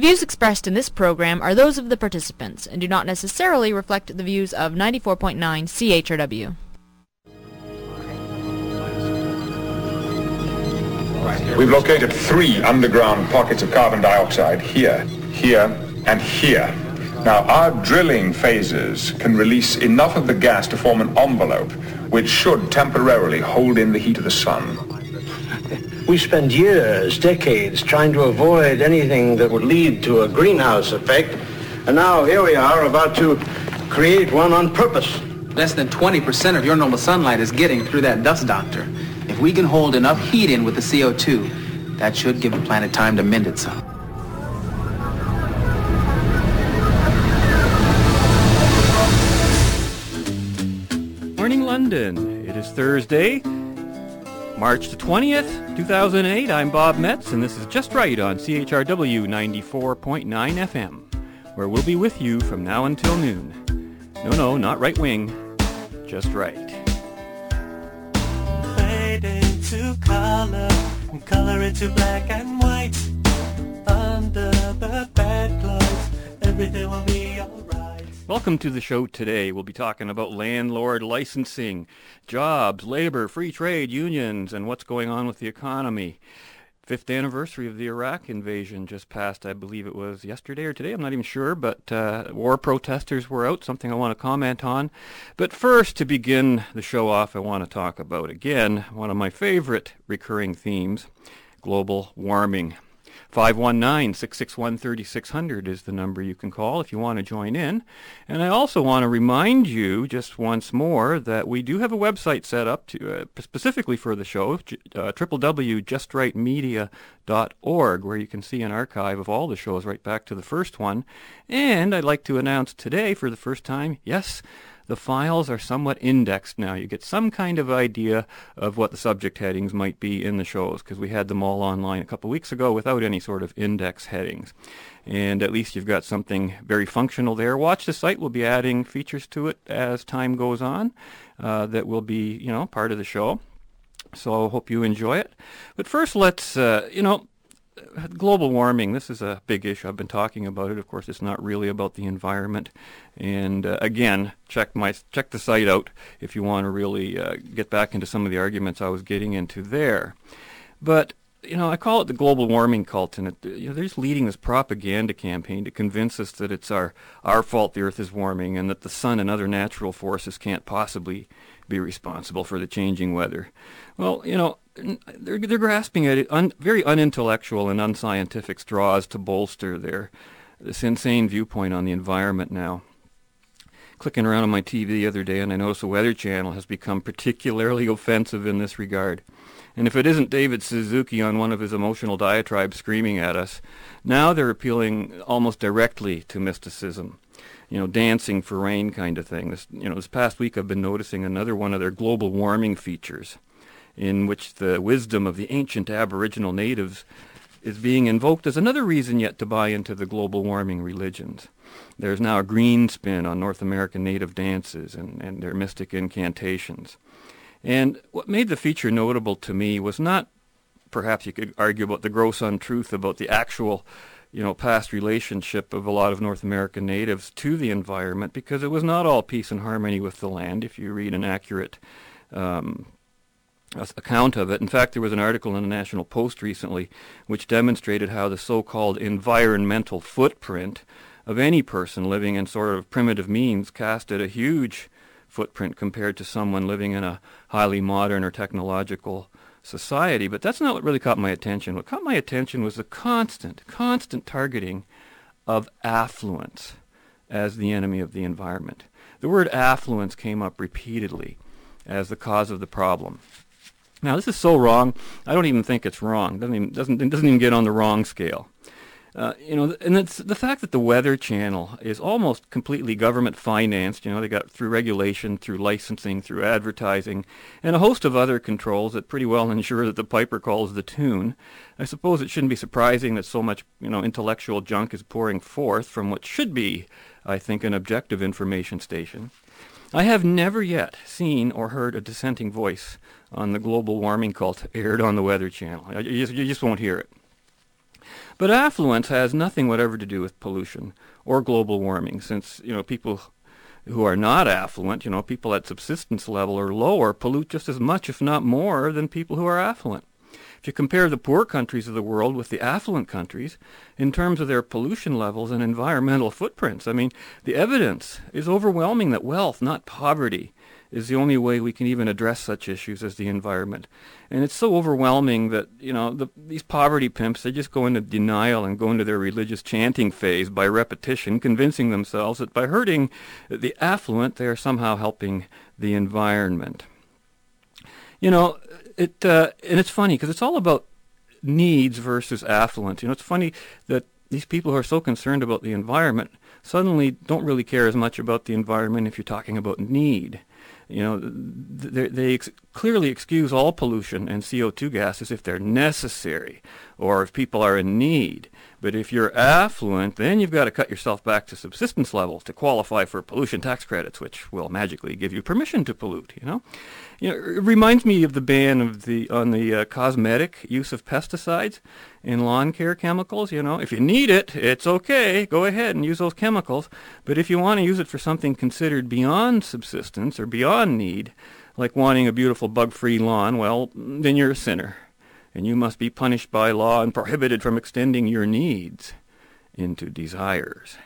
The views expressed in this program are those of the participants and do not necessarily reflect the views of 94.9 CHRW. We've located three underground pockets of carbon dioxide here, here, and here. Now, our drilling phases can release enough of the gas to form an envelope, which should temporarily hold in the heat of the sun. We spent years, decades, trying to avoid anything that would lead to a greenhouse effect, and now here we are about to create one on purpose. Less than 20% of your normal sunlight is getting through that dust doctor. If we can hold enough heat in with the CO2, that should give the planet time to mend itself. Morning, London. It is Thursday, March the 20th, 2008. I'm Bob Metz, and this is Just Right on CHRW 94.9 FM, where we'll be with you from now until noon. No, no, not right wing, just right. Fade into color and color into black and white. Under the bedclothes, everything will be alright. Welcome to the show today. We'll be talking about landlord licensing, jobs, labor, free trade, unions, and what's going on with the economy. Fifth anniversary of the Iraq invasion just passed. I believe it was yesterday or today. I'm not even sure, but uh, war protesters were out. Something I want to comment on. But first, to begin the show off, I want to talk about again one of my favorite recurring themes: global warming. 519-661-3600 is the number you can call if you want to join in. And I also want to remind you just once more that we do have a website set up to, uh, specifically for the show, uh, www.justrightmedia.org, where you can see an archive of all the shows right back to the first one. And I'd like to announce today for the first time, yes, the files are somewhat indexed now. You get some kind of idea of what the subject headings might be in the shows because we had them all online a couple weeks ago without any sort of index headings. And at least you've got something very functional there. Watch the site. We'll be adding features to it as time goes on uh, that will be, you know, part of the show. So I hope you enjoy it. But first, let's, uh, you know, global warming, this is a big issue. I've been talking about it. Of course, it's not really about the environment. And uh, again, check my check the site out if you want to really uh, get back into some of the arguments I was getting into there. But you know, I call it the global warming cult, and it, you know, they're just leading this propaganda campaign to convince us that it's our our fault the Earth is warming, and that the sun and other natural forces can't possibly be responsible for the changing weather. Well, you know, they're, they're grasping at un, very unintellectual and unscientific straws to bolster their this insane viewpoint on the environment now. Clicking around on my TV the other day, and I noticed the Weather Channel has become particularly offensive in this regard. And if it isn't David Suzuki on one of his emotional diatribes screaming at us, now they're appealing almost directly to mysticism you know, dancing for rain kind of thing. This, you know, this past week I've been noticing another one of their global warming features, in which the wisdom of the ancient Aboriginal natives is being invoked as another reason yet to buy into the global warming religions. There's now a green spin on North American native dances and, and their mystic incantations. And what made the feature notable to me was not, perhaps you could argue about the gross untruth about the actual you know, past relationship of a lot of North American natives to the environment because it was not all peace and harmony with the land if you read an accurate um, account of it. In fact, there was an article in the National Post recently which demonstrated how the so-called environmental footprint of any person living in sort of primitive means casted a huge footprint compared to someone living in a highly modern or technological society. But that's not what really caught my attention. What caught my attention was the constant, constant targeting of affluence as the enemy of the environment. The word affluence came up repeatedly as the cause of the problem. Now, this is so wrong. I don't even think it's wrong. Doesn't even, doesn't doesn't even get on the wrong scale. Uh, you know, and it's the fact that the Weather Channel is almost completely government financed. You know, they got through regulation, through licensing, through advertising, and a host of other controls that pretty well ensure that the piper calls the tune. I suppose it shouldn't be surprising that so much, you know, intellectual junk is pouring forth from what should be, I think, an objective information station. I have never yet seen or heard a dissenting voice on the global warming cult aired on the Weather Channel. You just, you just won't hear it. But affluence has nothing whatever to do with pollution or global warming, since you know people who are not affluent, you know, people at subsistence level or lower, pollute just as much, if not more, than people who are affluent. If you compare the poor countries of the world with the affluent countries in terms of their pollution levels and environmental footprints, I mean, the evidence is overwhelming that wealth, not poverty, is the only way we can even address such issues as the environment. And it's so overwhelming that, you know, the, these poverty pimps, they just go into denial and go into their religious chanting phase by repetition, convincing themselves that by hurting the affluent, they are somehow helping the environment. You know, it uh, and it's funny because it's all about needs versus affluence. You know, it's funny that these people who are so concerned about the environment suddenly don't really care as much about the environment if you're talking about need. You know, they, they ex- clearly excuse all pollution and CO2 gases if they're necessary or if people are in need. But if you're affluent, then you've got to cut yourself back to subsistence levels to qualify for pollution tax credits, which will magically give you permission to pollute. You know, you know, it reminds me of the ban of the on the uh, cosmetic use of pesticides in lawn care chemicals. You know, if you need it, it's okay. Go ahead and use those chemicals. But if you want to use it for something considered beyond subsistence or beyond need, like wanting a beautiful bug-free lawn, well, then you're a sinner and you must be punished by law and prohibited from extending your needs into desires.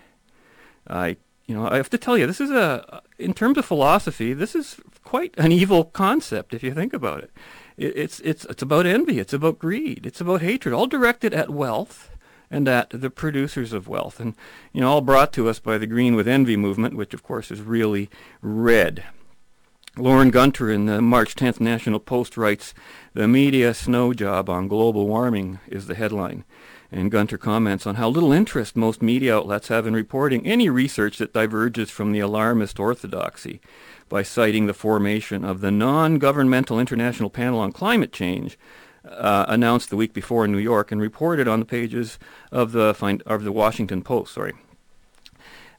I, you know, I have to tell you, this is a, in terms of philosophy, this is quite an evil concept if you think about it. it it's, it's, it's about envy, it's about greed, it's about hatred, all directed at wealth and at the producers of wealth, and you know, all brought to us by the Green with Envy movement, which of course is really red. Lorne Gunter in the March 10th National Post writes, The media snow job on global warming is the headline. And Gunter comments on how little interest most media outlets have in reporting any research that diverges from the alarmist orthodoxy by citing the formation of the Non-Governmental International Panel on Climate Change uh, announced the week before in New York and reported on the pages of the, of the Washington Post. Sorry.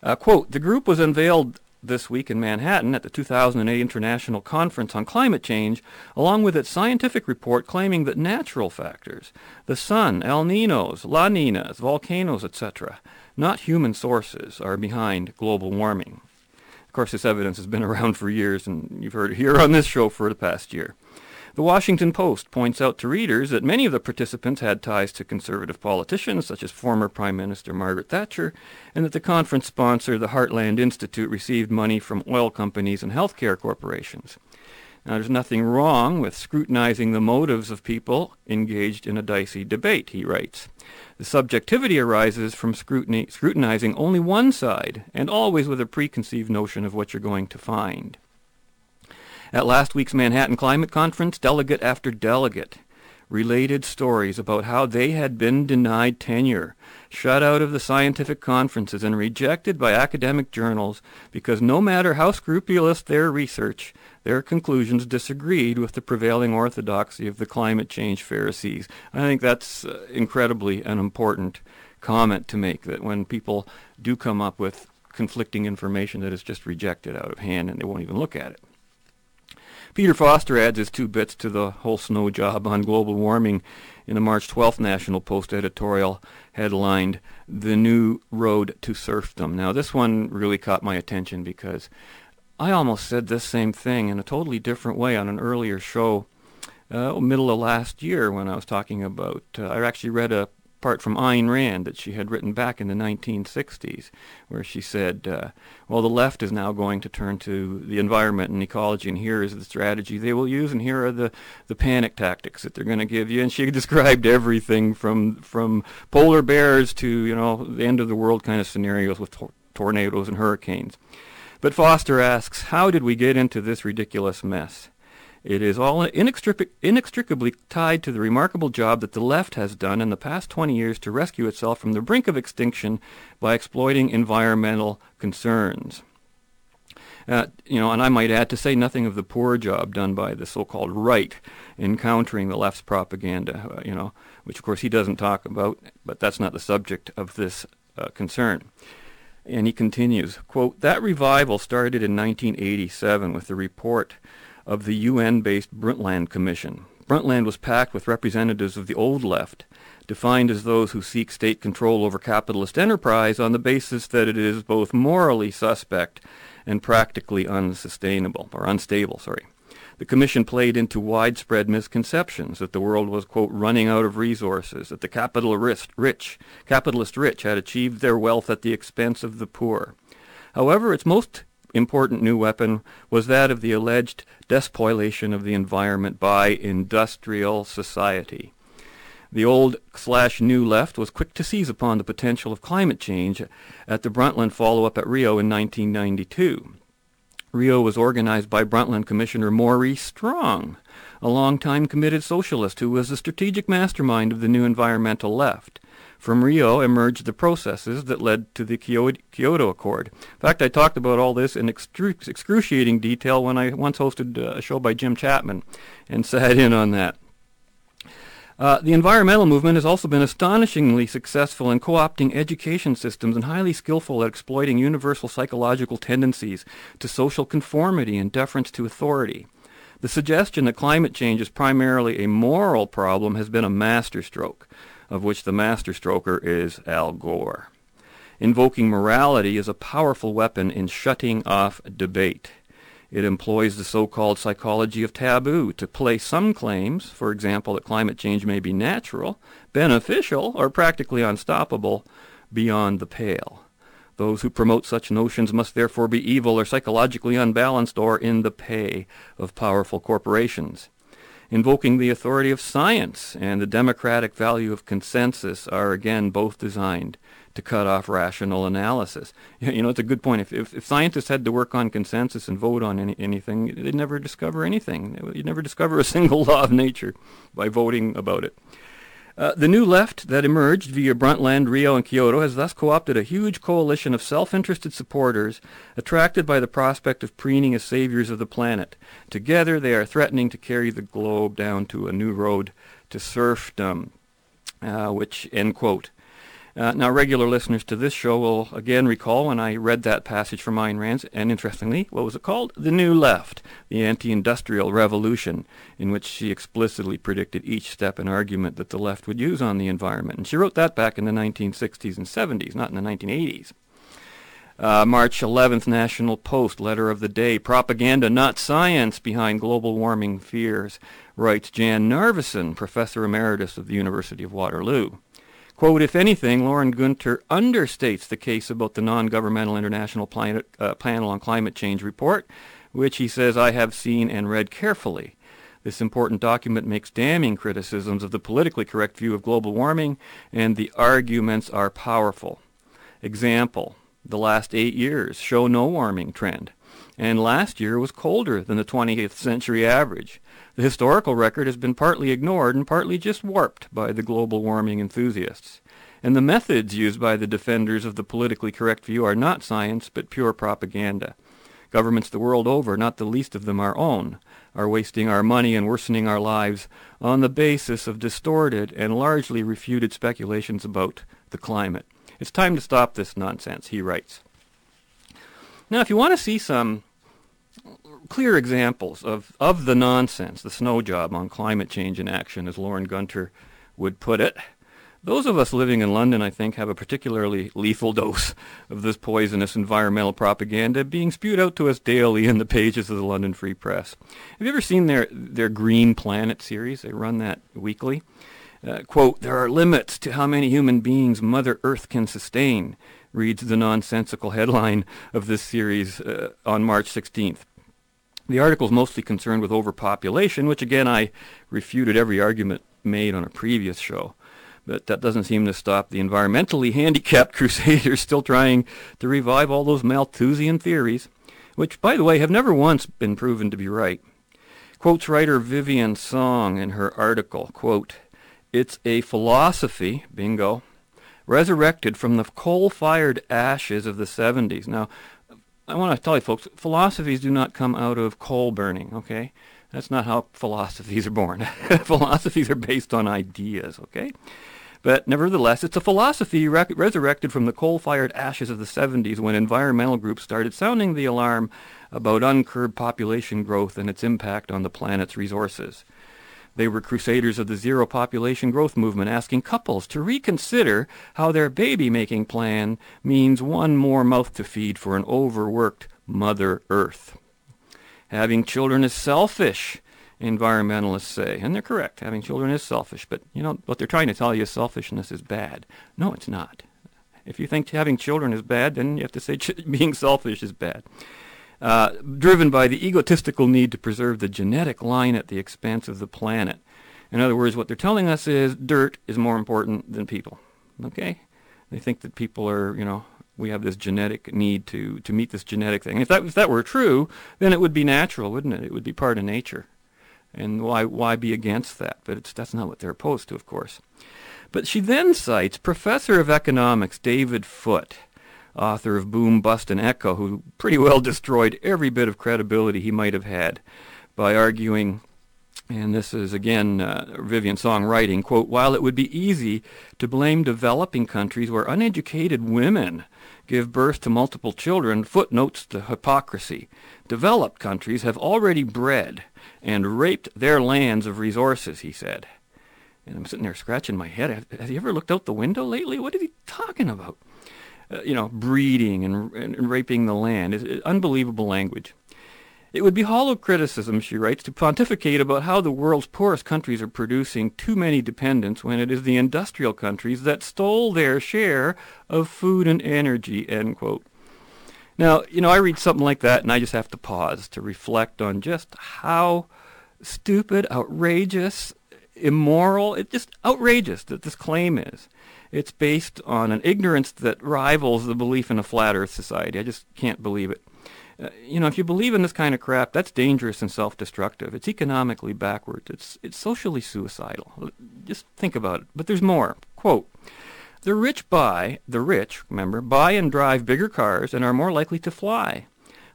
Uh, quote, the group was unveiled this week in Manhattan at the 2008 International Conference on Climate Change, along with its scientific report claiming that natural factors, the sun, El Ninos, La Ninas, volcanoes, etc., not human sources, are behind global warming. Of course, this evidence has been around for years, and you've heard it here on this show for the past year. The Washington Post points out to readers that many of the participants had ties to conservative politicians, such as former Prime Minister Margaret Thatcher, and that the conference sponsor, the Heartland Institute, received money from oil companies and healthcare corporations. Now, there's nothing wrong with scrutinizing the motives of people engaged in a dicey debate, he writes. The subjectivity arises from scrutiny, scrutinizing only one side, and always with a preconceived notion of what you're going to find. At last week's Manhattan Climate Conference, delegate after delegate related stories about how they had been denied tenure, shut out of the scientific conferences, and rejected by academic journals because no matter how scrupulous their research, their conclusions disagreed with the prevailing orthodoxy of the climate change Pharisees. I think that's uh, incredibly an important comment to make, that when people do come up with conflicting information that is just rejected out of hand and they won't even look at it. Peter Foster adds his two bits to the whole snow job on global warming in the March 12th National Post editorial headlined The New Road to Serfdom. Now, this one really caught my attention because I almost said this same thing in a totally different way on an earlier show, uh, middle of last year when I was talking about, uh, I actually read a part from Ayn Rand that she had written back in the 1960s, where she said, uh, well, the left is now going to turn to the environment and ecology, and here is the strategy they will use, and here are the, the panic tactics that they're going to give you. And she described everything from, from polar bears to, you know, the end of the world kind of scenarios with tor- tornadoes and hurricanes. But Foster asks, how did we get into this ridiculous mess? It is all inextric- inextricably tied to the remarkable job that the left has done in the past 20 years to rescue itself from the brink of extinction by exploiting environmental concerns. Uh, you know, and I might add to say nothing of the poor job done by the so-called right in countering the left's propaganda, uh, you know, which of course he doesn't talk about, but that's not the subject of this uh, concern. And he continues, quote, that revival started in 1987 with the report of the UN-based Brundtland Commission, Brundtland was packed with representatives of the old left, defined as those who seek state control over capitalist enterprise on the basis that it is both morally suspect and practically unsustainable, or unstable, sorry. The commission played into widespread misconceptions that the world was, quote, running out of resources, that the capitalist rich, capitalist rich had achieved their wealth at the expense of the poor. However, its most important new weapon was that of the alleged despoilation of the environment by industrial society. The old slash new left was quick to seize upon the potential of climate change at the Brundtland follow-up at Rio in 1992. Rio was organized by Brundtland Commissioner Maurice Strong, a long-time committed socialist who was the strategic mastermind of the new environmental left. From Rio emerged the processes that led to the Kyoto Accord. In fact, I talked about all this in excru- excruciating detail when I once hosted uh, a show by Jim Chapman and sat in on that. Uh, the environmental movement has also been astonishingly successful in co-opting education systems and highly skillful at exploiting universal psychological tendencies to social conformity and deference to authority. The suggestion that climate change is primarily a moral problem has been a masterstroke, of which the masterstroker is Al Gore. Invoking morality is a powerful weapon in shutting off debate. It employs the so-called psychology of taboo to place some claims, for example, that climate change may be natural, beneficial, or practically unstoppable, beyond the pale. Those who promote such notions must therefore be evil or psychologically unbalanced or in the pay of powerful corporations. Invoking the authority of science and the democratic value of consensus are again both designed to cut off rational analysis. You know, it's a good point. If, if, if scientists had to work on consensus and vote on any, anything, they'd never discover anything. You'd never discover a single law of nature by voting about it. Uh, the new left that emerged via Brundtland, Rio, and Kyoto has thus co-opted a huge coalition of self-interested supporters attracted by the prospect of preening as saviors of the planet. Together, they are threatening to carry the globe down to a new road to serfdom, uh, which, end quote. Uh, now, regular listeners to this show will again recall when I read that passage from Ayn Rand, and interestingly, what was it called? The New Left, the anti-industrial revolution, in which she explicitly predicted each step and argument that the left would use on the environment. And she wrote that back in the 1960s and 70s, not in the 1980s. Uh, March 11th, National Post, letter of the day, propaganda, not science, behind global warming fears, writes Jan Narveson, professor emeritus of the University of Waterloo. Quote, if anything, Lorne Gunter understates the case about the non-governmental International Planet, uh, Panel on Climate Change report, which he says I have seen and read carefully. This important document makes damning criticisms of the politically correct view of global warming, and the arguments are powerful. Example, the last eight years show no warming trend, and last year was colder than the 20th century average. The historical record has been partly ignored and partly just warped by the global warming enthusiasts. And the methods used by the defenders of the politically correct view are not science, but pure propaganda. Governments the world over, not the least of them our own, are wasting our money and worsening our lives on the basis of distorted and largely refuted speculations about the climate. It's time to stop this nonsense, he writes. Now, if you want to see some clear examples of, of the nonsense, the snow job on climate change in action, as Lorne Gunter would put it. Those of us living in London, I think, have a particularly lethal dose of this poisonous environmental propaganda being spewed out to us daily in the pages of the London Free Press. Have you ever seen their, their Green Planet series? They run that weekly. Uh, quote, there are limits to how many human beings Mother Earth can sustain, reads the nonsensical headline of this series uh, on March 16th. The article is mostly concerned with overpopulation, which again I refuted every argument made on a previous show. But that doesn't seem to stop the environmentally handicapped crusaders still trying to revive all those Malthusian theories, which, by the way, have never once been proven to be right. Quotes writer Vivian Song in her article, quote, It's a philosophy, bingo, resurrected from the coal-fired ashes of the 70s. Now, I want to tell you folks, philosophies do not come out of coal burning, okay? That's not how philosophies are born. philosophies are based on ideas, okay? But nevertheless, it's a philosophy re- resurrected from the coal-fired ashes of the 70s when environmental groups started sounding the alarm about uncurbed population growth and its impact on the planet's resources. They were crusaders of the zero population growth movement, asking couples to reconsider how their baby making plan means one more mouth to feed for an overworked Mother Earth. Having children is selfish, environmentalists say. And they're correct. Having children is selfish. But, you know, what they're trying to tell you is selfishness is bad. No, it's not. If you think having children is bad, then you have to say being selfish is bad. Uh, driven by the egotistical need to preserve the genetic line at the expense of the planet. In other words, what they're telling us is dirt is more important than people. Okay? They think that people are, you know, we have this genetic need to, to meet this genetic thing. If that, if that were true, then it would be natural, wouldn't it? It would be part of nature. And why, why be against that? But it's, that's not what they're opposed to, of course. But she then cites Professor of Economics David Foote, author of Boom, Bust, and Echo, who pretty well destroyed every bit of credibility he might have had by arguing, and this is again uh, Vivian Song writing, quote, while it would be easy to blame developing countries where uneducated women give birth to multiple children, footnotes to hypocrisy. Developed countries have already bred and raped their lands of resources, he said. And I'm sitting there scratching my head. Has he ever looked out the window lately? What is he talking about? Uh, you know, breeding and, and, raping the land. It's, it's unbelievable language. It would be hollow criticism, she writes, to pontificate about how the world's poorest countries are producing too many dependents when it is the industrial countries that stole their share of food and energy, end quote. Now, you know, I read something like that and I just have to pause to reflect on just how stupid, outrageous, immoral, it's just outrageous that this claim is. It's based on an ignorance that rivals the belief in a flat earth society. I just can't believe it. Uh, you know, if you believe in this kind of crap, that's dangerous and self-destructive. It's economically backwards. It's it's socially suicidal. Just think about it. But there's more. Quote: The rich buy, the rich, remember, buy and drive bigger cars and are more likely to fly.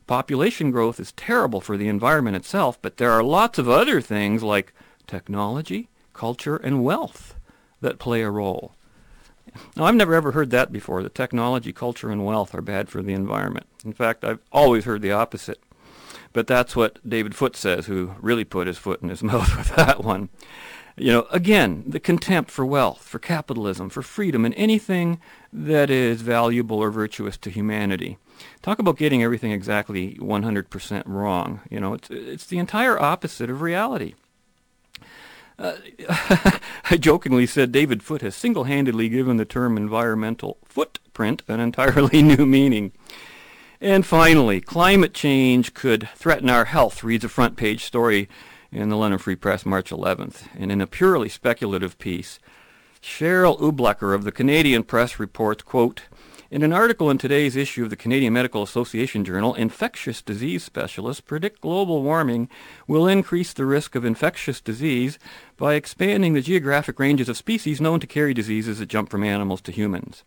Population growth is terrible for the environment itself, but there are lots of other things like technology, culture, and wealth that play a role. Now, I've never ever heard that before, that technology, culture, and wealth are bad for the environment. In fact, I've always heard the opposite. But that's what David Foote says, who really put his foot in his mouth with that one. You know, again, the contempt for wealth, for capitalism, for freedom, and anything that is valuable or virtuous to humanity. Talk about getting everything exactly 100% wrong. You know, it's, it's the entire opposite of reality. Uh, I jokingly said David Foote has single-handedly given the term environmental footprint an entirely new meaning. And finally, climate change could threaten our health, reads a front page story in the London Free Press March 11th. And in a purely speculative piece, Sheryl Ubelacker of the Canadian Press reports, quote, in an article in today's issue of the Canadian Medical Association Journal, infectious disease specialists predict global warming will increase the risk of infectious disease by expanding the geographic ranges of species known to carry diseases that jump from animals to humans.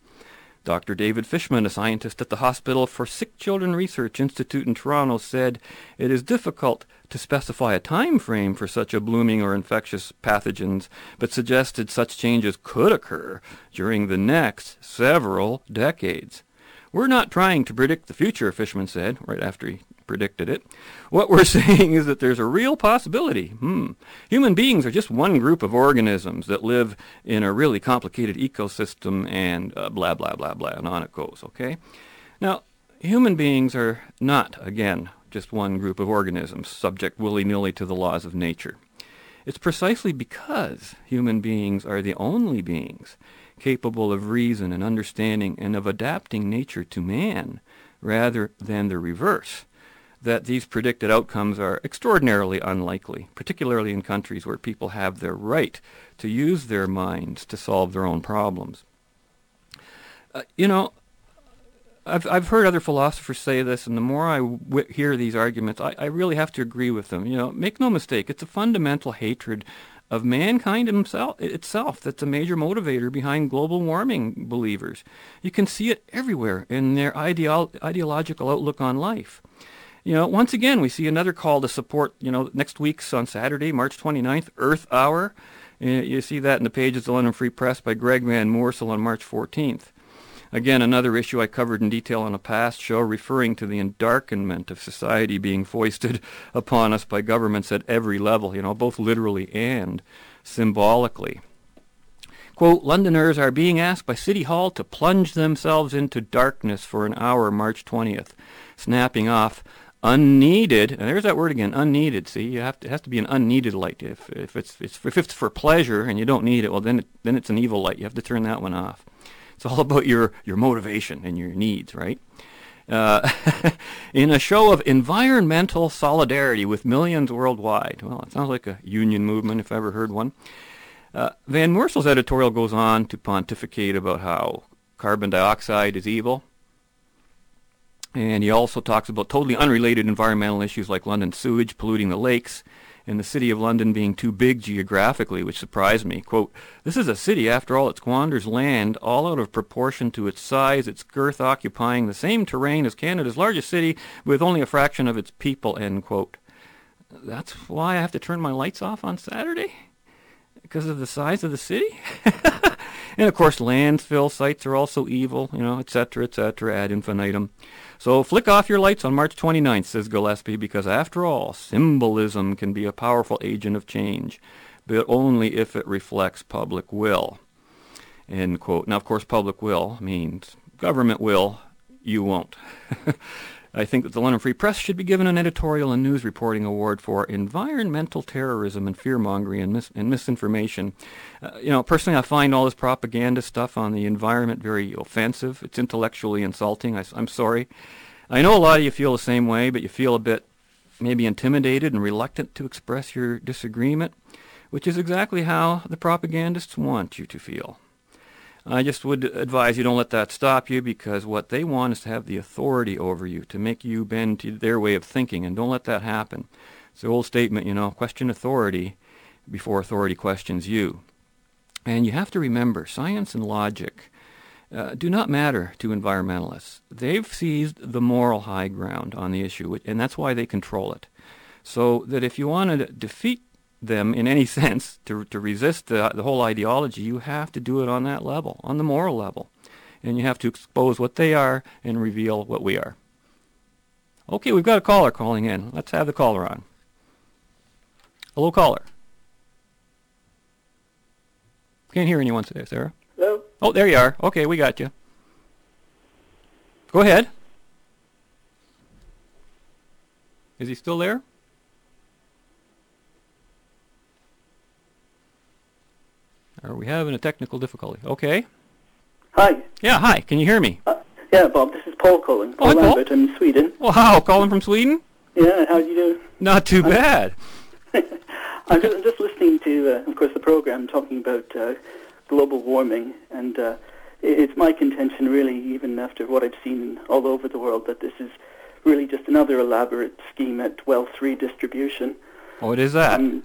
Dr. David Fisman, a scientist at the Hospital for Sick Children Research Institute in Toronto, said it is difficult to specify a time frame for such a blooming or infectious pathogens, but suggested such changes could occur during the next several decades. We're not trying to predict the future, Fisman said, right after he predicted it. What we're saying is that there's a real possibility. Hmm. Human beings are just one group of organisms that live in a really complicated ecosystem and uh, blah, blah, blah, blah, and on it goes, okay? Now, human beings are not, again, just one group of organisms subject willy-nilly to the laws of nature. It's precisely because human beings are the only beings capable of reason and understanding and of adapting nature to man rather than the reverse, that these predicted outcomes are extraordinarily unlikely, particularly in countries where people have their right to use their minds to solve their own problems. Uh, you know, I've, I've heard other philosophers say this, and the more I w- hear these arguments, I, I really have to agree with them. You know, make no mistake, it's a fundamental hatred of mankind himself, itself that's a major motivator behind global warming believers. You can see it everywhere in their ideolo- ideological outlook on life. You know, once again, we see another call to support, you know, next week's on Saturday, March 29th, Earth Hour. You see that in the pages of the London Free Press by Greg Van Moorsel on March 14th. Again, another issue I covered in detail on a past show referring to the endarkenment of society being foisted upon us by governments at every level, you know, both literally and symbolically. Quote, Londoners are being asked by City Hall to plunge themselves into darkness for an hour March 20th, snapping off unneeded, and there's that word again, unneeded. See, you have to, it has to be an unneeded light. If, if, it's, if it's for pleasure and you don't need it, well, then, it, then it's an evil light. You have to turn that one off. It's all about your, your motivation and your needs, right? Uh, in a show of environmental solidarity with millions worldwide. Well, it sounds like a union movement if I ever heard one. Uh, Van Moorsel's editorial goes on to pontificate about how carbon dioxide is evil. And he also talks about totally unrelated environmental issues like London sewage polluting the lakes and the city of London being too big geographically, which surprised me. Quote, this is a city, after all, it squanders land all out of proportion to its size, its girth occupying the same terrain as Canada's largest city with only a fraction of its people, end quote. That's why I have to turn my lights off on Saturday? Because of the size of the city? and of course, landfill sites are also evil, you know, etc., etc., ad infinitum. So flick off your lights on March 29th, says Gillespie, because after all, symbolism can be a powerful agent of change, but only if it reflects public will. End quote. Now, of course, public will means government will. You won't. I think that the London Free Press should be given an editorial and news reporting award for environmental terrorism and fear-mongering and, mis- and misinformation. Uh, you know, personally, I find all this propaganda stuff on the environment very offensive. It's intellectually insulting. I, I'm sorry. I know a lot of you feel the same way, but you feel a bit maybe intimidated and reluctant to express your disagreement, which is exactly how the propagandists want you to feel. I just would advise you don't let that stop you because what they want is to have the authority over you, to make you bend to their way of thinking, and don't let that happen. It's the old statement, you know, question authority before authority questions you. And you have to remember, science and logic uh, do not matter to environmentalists. They've seized the moral high ground on the issue, and that's why they control it. So that if you want to defeat them in any sense to, to resist the, the whole ideology, you have to do it on that level, on the moral level. And you have to expose what they are and reveal what we are. Okay, we've got a caller calling in. Let's have the caller on. Hello, caller. Can't hear anyone today, Sarah. Hello? Oh, there you are. Okay, we got you. Go ahead. Is he still there? Are we having a technical difficulty? Okay. Hi. Yeah, hi. Can you hear me? Uh, yeah, Bob, this is Paul calling. Oh, hi, Paul. Lambert. I'm in Sweden. Wow, calling from Sweden? Yeah, how do you do? Not too bad. I'm just, I'm just listening to, uh, of course, the program talking about uh, global warming, and uh, it- it's my contention, really, even after what I've seen all over the world, that this is really just another elaborate scheme at wealth redistribution. What is that? Um,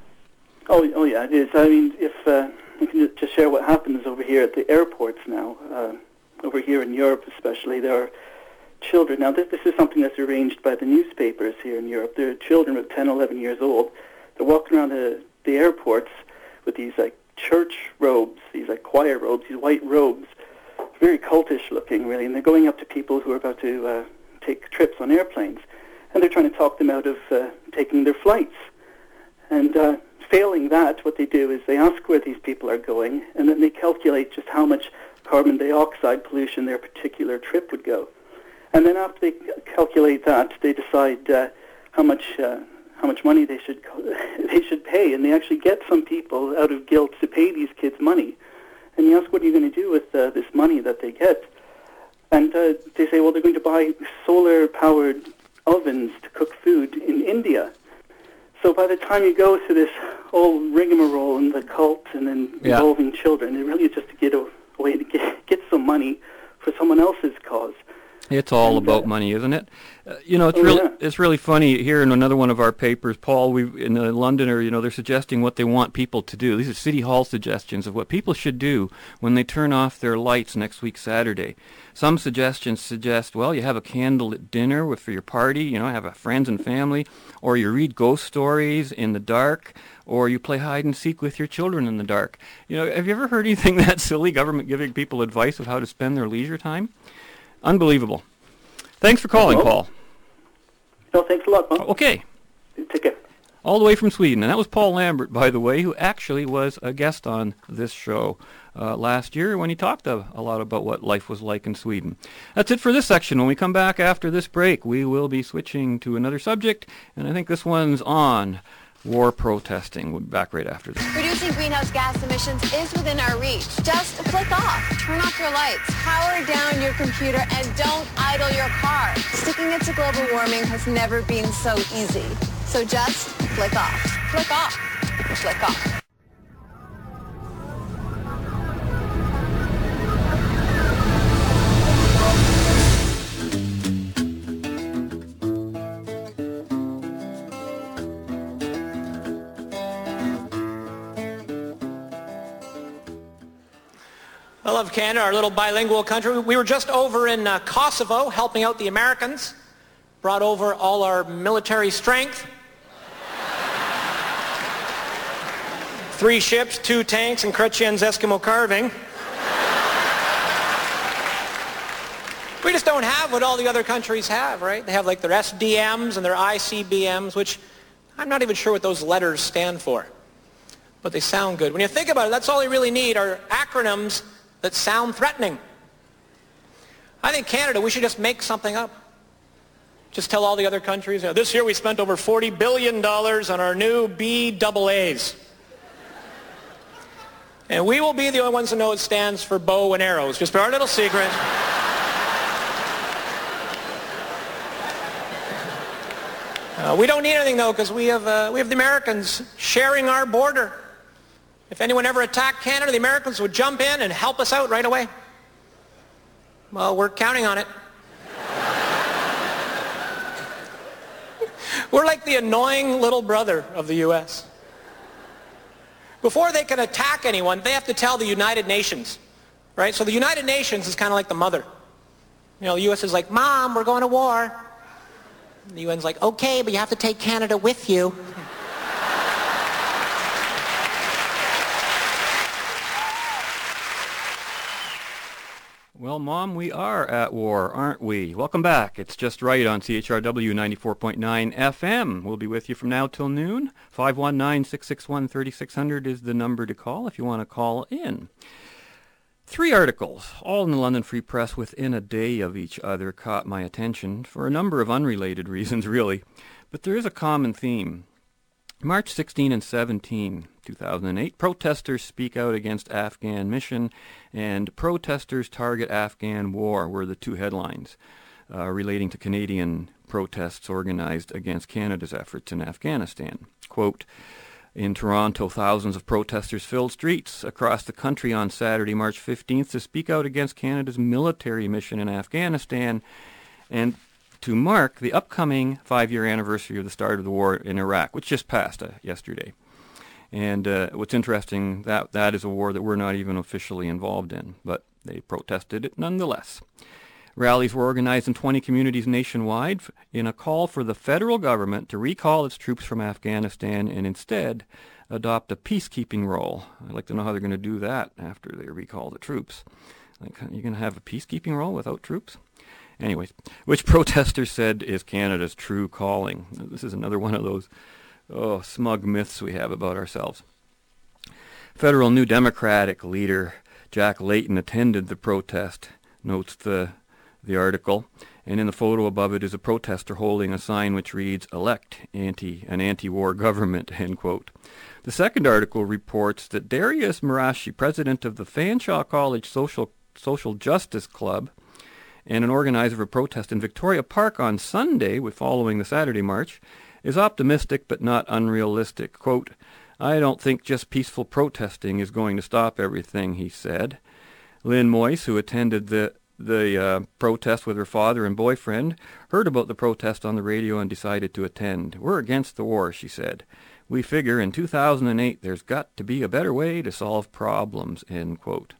oh, oh yeah, it is. I mean, if uh, I can just share what happens over here at the airports now, uh, over here in Europe especially, there are children. Now, this, this is something that's arranged by the newspapers here in Europe. There are children of 10, 11 years old. They're walking around the, the airports with these like church robes, these like choir robes, these white robes, very cultish looking, really. And they're going up to people who are about to uh, take trips on airplanes, and they're trying to talk them out of uh, taking their flights. And uh, failing that, what they do is they ask where these people are going, and then they calculate just how much carbon dioxide pollution their particular trip would go. And then after they calculate that, they decide uh, how much uh, how much money they should they should pay, and they actually get some people out of guilt to pay these kids money. And you ask, what are you going to do with uh, this money that they get? And uh, they say, well, they're going to buy solar-powered ovens to cook food in India. So by the time you go through this whole rigmarole and the cult and then Yeah. involving children, it really is just to get a way to get, get some money for someone else's cause. It's all And, about uh, money, isn't it? Uh, you know, it's Oh, really yeah. it's really funny here in another one of our papers, Paul. We in the Londoner, you know, they're suggesting what they want people to do. These are city hall suggestions of what people should do when they turn off their lights next week Saturday. Some suggestions suggest, well, you have a candlelit dinner with for your party, you know, have a friends and family, or you read ghost stories in the dark, or you play hide and seek with your children in the dark. You know, have you ever heard anything that silly? Government giving people advice of how to spend their leisure time? Unbelievable. Thanks for calling, Well, Paul. No, thanks a lot. Okay, Take care. all the way from Sweden. And that was Paul Lambert, by the way, who actually was a guest on this show uh, last year when he talked a, a lot about what life was like in Sweden. That's it for this section. When we come back after this break, we will be switching to another subject, and I think this one's on war protesting. Back right after this. Reducing greenhouse gas emissions is within our reach. Just click off, turn off your lights, power down your computer, and don't idle your car. Sticking it to global warming has never been so easy. So just click off, click off, click off. I love Canada, our little bilingual country. We were just over in uh, Kosovo helping out the Americans. Brought over all our military strength. Three ships, two tanks, and Chrétien's Eskimo carving. We just don't have what all the other countries have, right? They have like their SDMs and their ICBMs, which I'm not even sure what those letters stand for. But they sound good. When you think about it, that's all you really need are acronyms that sound threatening. I think Canada, we should just make something up. Just tell all the other countries, you know, this year we spent over $40 billion on our new BAAs. And we will be the only ones to know it stands for bow and arrows. Just our little secret. Uh, we don't need anything though because we have, uh, we have the Americans sharing our border. If anyone ever attacked Canada, the Americans would jump in and help us out right away. Well, we're counting on it. we're like the annoying little brother of the U.S. Before they can attack anyone, they have to tell the United Nations, right? So the United Nations is kind of like the mother. You know, the U.S. is like, Mom, we're going to war. And the UN's like, okay, but you have to take Canada with you. Well, Mom, we are at war, aren't we? Welcome back. It's just right on CHRW 94.9 FM. We'll be with you from now till noon. 519-661-3600 is the number to call if you want to call in. Three articles, all in the London Free Press within a day of each other, caught my attention for a number of unrelated reasons, really. But there is a common theme. March 16 and 17, 2008, protesters speak out against Afghan mission and protesters target Afghan war were the two headlines uh, relating to Canadian protests organized against Canada's efforts in Afghanistan. Quote, in Toronto, thousands of protesters filled streets across the country on Saturday, March 15th to speak out against Canada's military mission in Afghanistan and to mark the upcoming five-year anniversary of the start of the war in Iraq, which just passed uh, yesterday. And uh, what's interesting, that that is a war that we're not even officially involved in, but they protested it nonetheless. Rallies were organized in 20 communities nationwide in a call for the federal government to recall its troops from Afghanistan and instead adopt a peacekeeping role. I'd like to know how they're going to do that after they recall the troops. Like, you're going to have a peacekeeping role without troops? Anyways, which protesters said is Canada's true calling. This is another one of those oh, smug myths we have about ourselves. Federal New Democratic leader Jack Layton attended the protest, notes the, the article, and in the photo above it is a protester holding a sign which reads, elect anti, an anti-war government, end quote. The second article reports that Darius Marashi, president of the Fanshawe College Social, Social Justice Club, and an organizer of a protest in Victoria Park on Sunday, following the Saturday march, is optimistic but not unrealistic. Quote, I don't think just peaceful protesting is going to stop everything, he said. Lynn Moyce, who attended the the uh, protest with her father and boyfriend, heard about the protest on the radio and decided to attend. We're against the war, she said. We figure in 2008 there's got to be a better way to solve problems, end quote.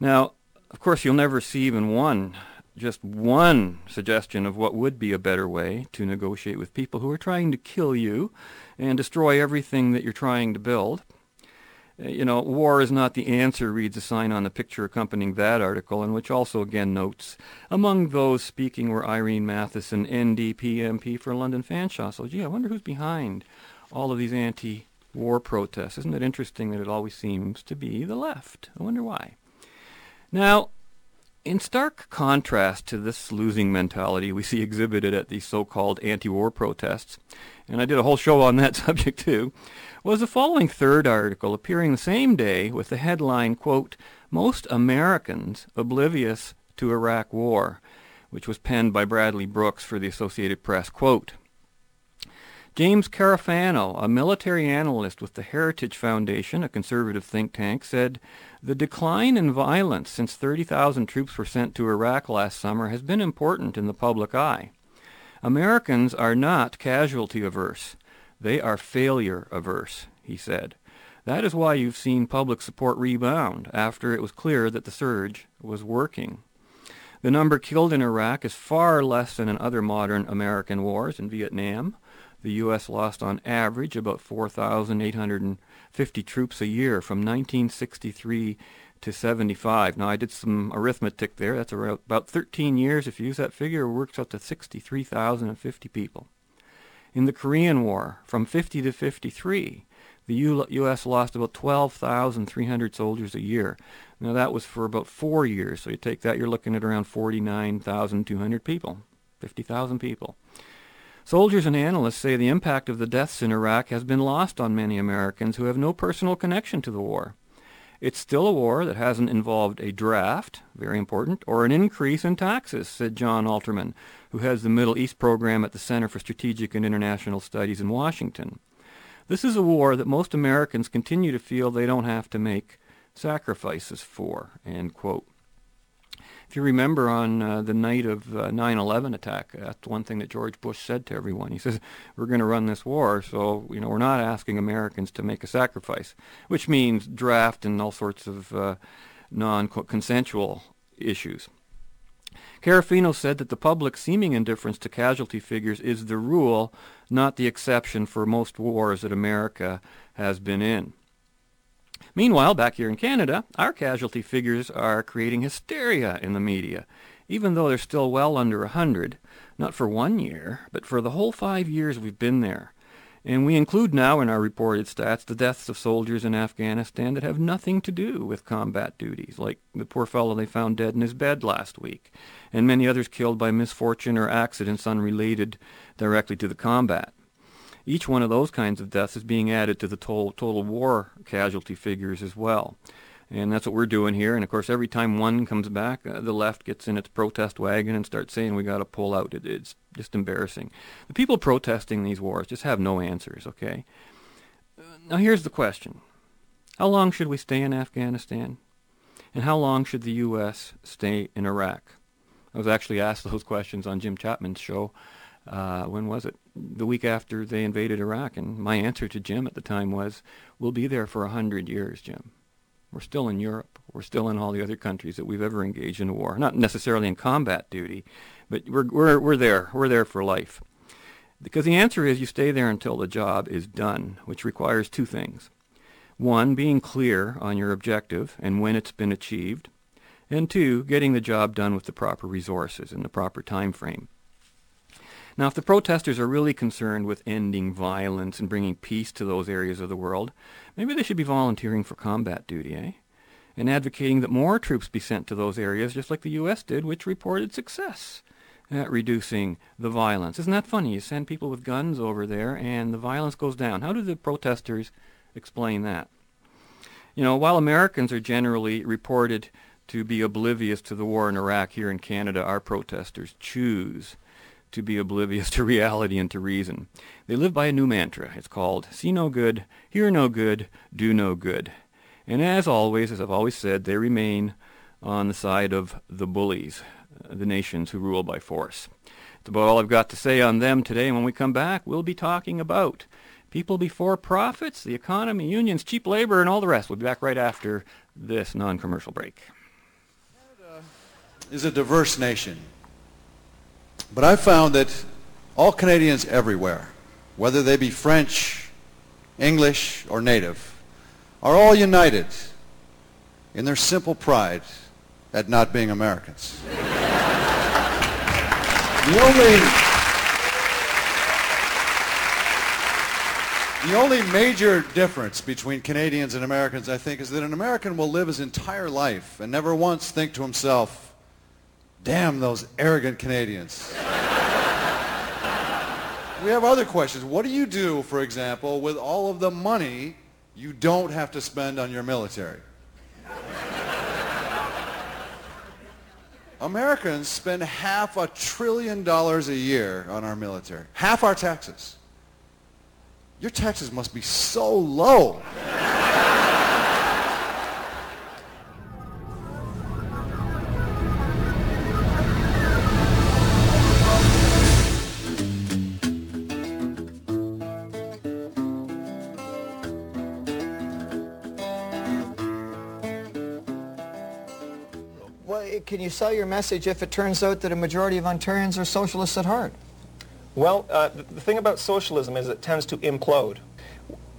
Now, of course, you'll never see even one, just one suggestion of what would be a better way to negotiate with people who are trying to kill you and destroy everything that you're trying to build. Uh, you know, war is not the answer, reads a sign on the picture accompanying that article, and which also again notes, among those speaking were Irene Mathyssen, NDP MP for London Fanshawe. So, gee, I wonder who's behind all of these anti-war protests. Isn't it interesting that it always seems to be the left? I wonder why. Now, in stark contrast to this losing mentality we see exhibited at these so-called anti-war protests, and I did a whole show on that subject too, was the following third article appearing the same day with the headline, quote, Most Americans Oblivious to Iraq War, which was penned by Bradley Brooks for the Associated Press, quote, James Carafano, a military analyst with the Heritage Foundation, a conservative think tank, said the decline in violence since 30,000 troops were sent to Iraq last summer has been important in the public eye. Americans are not casualty averse. They are failure averse, he said. That is why you've seen public support rebound after it was clear that the surge was working. The number killed in Iraq is far less than in other modern American wars in Vietnam, the U.S. lost on average about 4,850 troops a year from 1963 to 75. Now, I did some arithmetic there. That's about 13 years. If you use that figure, it works out to 63,050 people. In the Korean War, from 50 to 53, the U- U.S. lost about 12,300 soldiers a year. Now, that was for about four years. So you take that, you're looking at around 49,200 people, 50,000 people. Soldiers and analysts say the impact of the deaths in Iraq has been lost on many Americans who have no personal connection to the war. It's still a war that hasn't involved a draft, very important, or an increase in taxes, said John Alterman, who heads the Middle East program at the Center for Strategic and International Studies in Washington. This is a war that most Americans continue to feel they don't have to make sacrifices for, end quote. If you remember on uh, the night of uh, 9/11 attack, that's one thing that George Bush said to everyone. He says, "We're going to run this war, so you know we're not asking Americans to make a sacrifice," which means draft and all sorts of uh, non-consensual issues. Carafano said that the public's seeming indifference to casualty figures is the rule, not the exception for most wars that America has been in. Meanwhile, back here in Canada, our casualty figures are creating hysteria in the media, even though they're still well under a 100, not for one year, but for the whole five years we've been there. And we include now in our reported stats the deaths of soldiers in Afghanistan that have nothing to do with combat duties, like the poor fellow they found dead in his bed last week, and many others killed by misfortune or accidents unrelated directly to the combat each one of those kinds of deaths is being added to the total, total war casualty figures as well. And that's what we're doing here. And of course, every time one comes back, uh, the left gets in its protest wagon and starts saying we got to pull out. It, it's just embarrassing. The people protesting these wars just have no answers. Okay. Now here's the question: How long should we stay in Afghanistan? And how long should the U.S. stay in Iraq? I was actually asked those questions on Jim Chapman's show uh, when was it? The week after they invaded Iraq. And my answer to Jim at the time was, we'll be there for a hundred years, Jim. We're still in Europe. We're still in all the other countries that we've ever engaged in war. Not necessarily in combat duty, but we're, we're, we're there. We're there for life. Because the answer is you stay there until the job is done, which requires two things. One, being clear on your objective and when it's been achieved. And two, getting the job done with the proper resources in the proper time frame. Now, if the protesters are really concerned with ending violence and bringing peace to those areas of the world, maybe they should be volunteering for combat duty, eh? And advocating that more troops be sent to those areas, just like the U.S. did, which reported success at reducing the violence. Isn't that funny? You send people with guns over there, and the violence goes down. How do the protesters explain that? You know, while Americans are generally reported to be oblivious to the war in Iraq, here in Canada, our protesters choose to be oblivious to reality and to reason. They live by a new mantra. It's called see no good, hear no good, do no good. And as always, as I've always said, they remain on the side of the bullies, the nations who rule by force. That's about all I've got to say on them today. And when we come back, we'll be talking about people before profits, the economy, unions, cheap labor, and all the rest. We'll be back right after this non-commercial break. Canada is a diverse nation. But I've found that all Canadians everywhere, whether they be French, English, or native, are all united in their simple pride at not being Americans. the only The only major difference between Canadians and Americans, I think, is that an American will live his entire life and never once think to himself, damn those arrogant Canadians. we have other questions. What do you do, for example, with all of the money you don't have to spend on your military? Americans spend half a trillion dollars a year on our military. Half our taxes. Your taxes must be so low. Can you sell your message if it turns out that a majority of Ontarians are socialists at heart? Well, uh, the, thing about socialism is it tends to implode.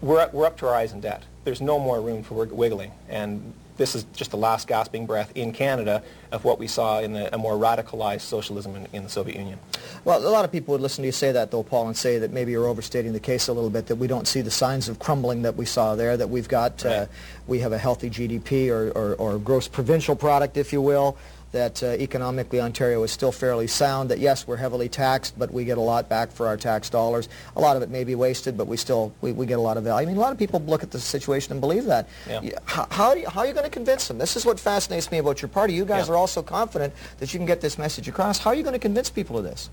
We're, we're up to our eyes in debt. There's no more room for wiggling. And this is just the last gasping breath in Canada of what we saw in the, a more radicalized socialism in, in the Soviet Union. Well, a lot of people would listen to you say that, though, Paul, and say that maybe you're overstating the case a little bit, that we don't see the signs of crumbling that we saw there, that we've got, uh, we have a healthy GDP or, or, or gross provincial product, if you will, that uh, economically Ontario is still fairly sound, that yes, we're heavily taxed, but we get a lot back for our tax dollars. A lot of it may be wasted, but we still, we, we get a lot of value. I mean, a lot of people look at the situation and believe that. Yeah. How, how, do you- how are you going to convince them? This is what fascinates me about your party. You guys Yeah. are all so confident that you can get this message across. How are you going to convince people of this?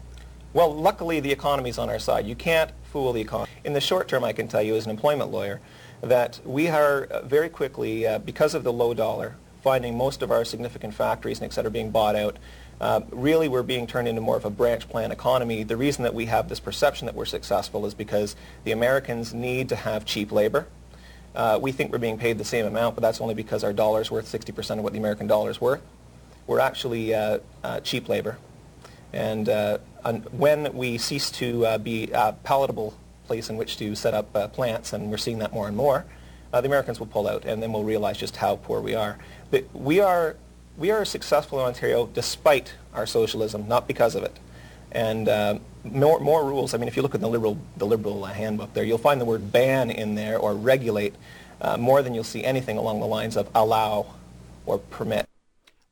Well, luckily the economy's on our side. You can't fool the economy. In the short term, I can tell you as an employment lawyer that we are uh, very quickly, uh, because of the low dollar, finding most of our significant factories and et cetera being bought out. Uh, really, we're being turned into more of a branch plan economy. The reason that we have this perception that we're successful is because the Americans need to have cheap labor. Uh, we think we're being paid the same amount, but that's only because our dollar's worth 60% of what the American dollar's worth. We're actually uh, uh, cheap labor. And uh, when we cease to uh, be a palatable place in which to set up plants, and we're seeing that more and more, the Americans will pull out, and then we'll realize just how poor we are. But we are, we are successful in Ontario despite our socialism, not because of it. And uh, more, more rules. I mean, if you look at the liberal, the liberal handbook there, you'll find the word ban in there or regulate uh, more than you'll see anything along the lines of allow or permit.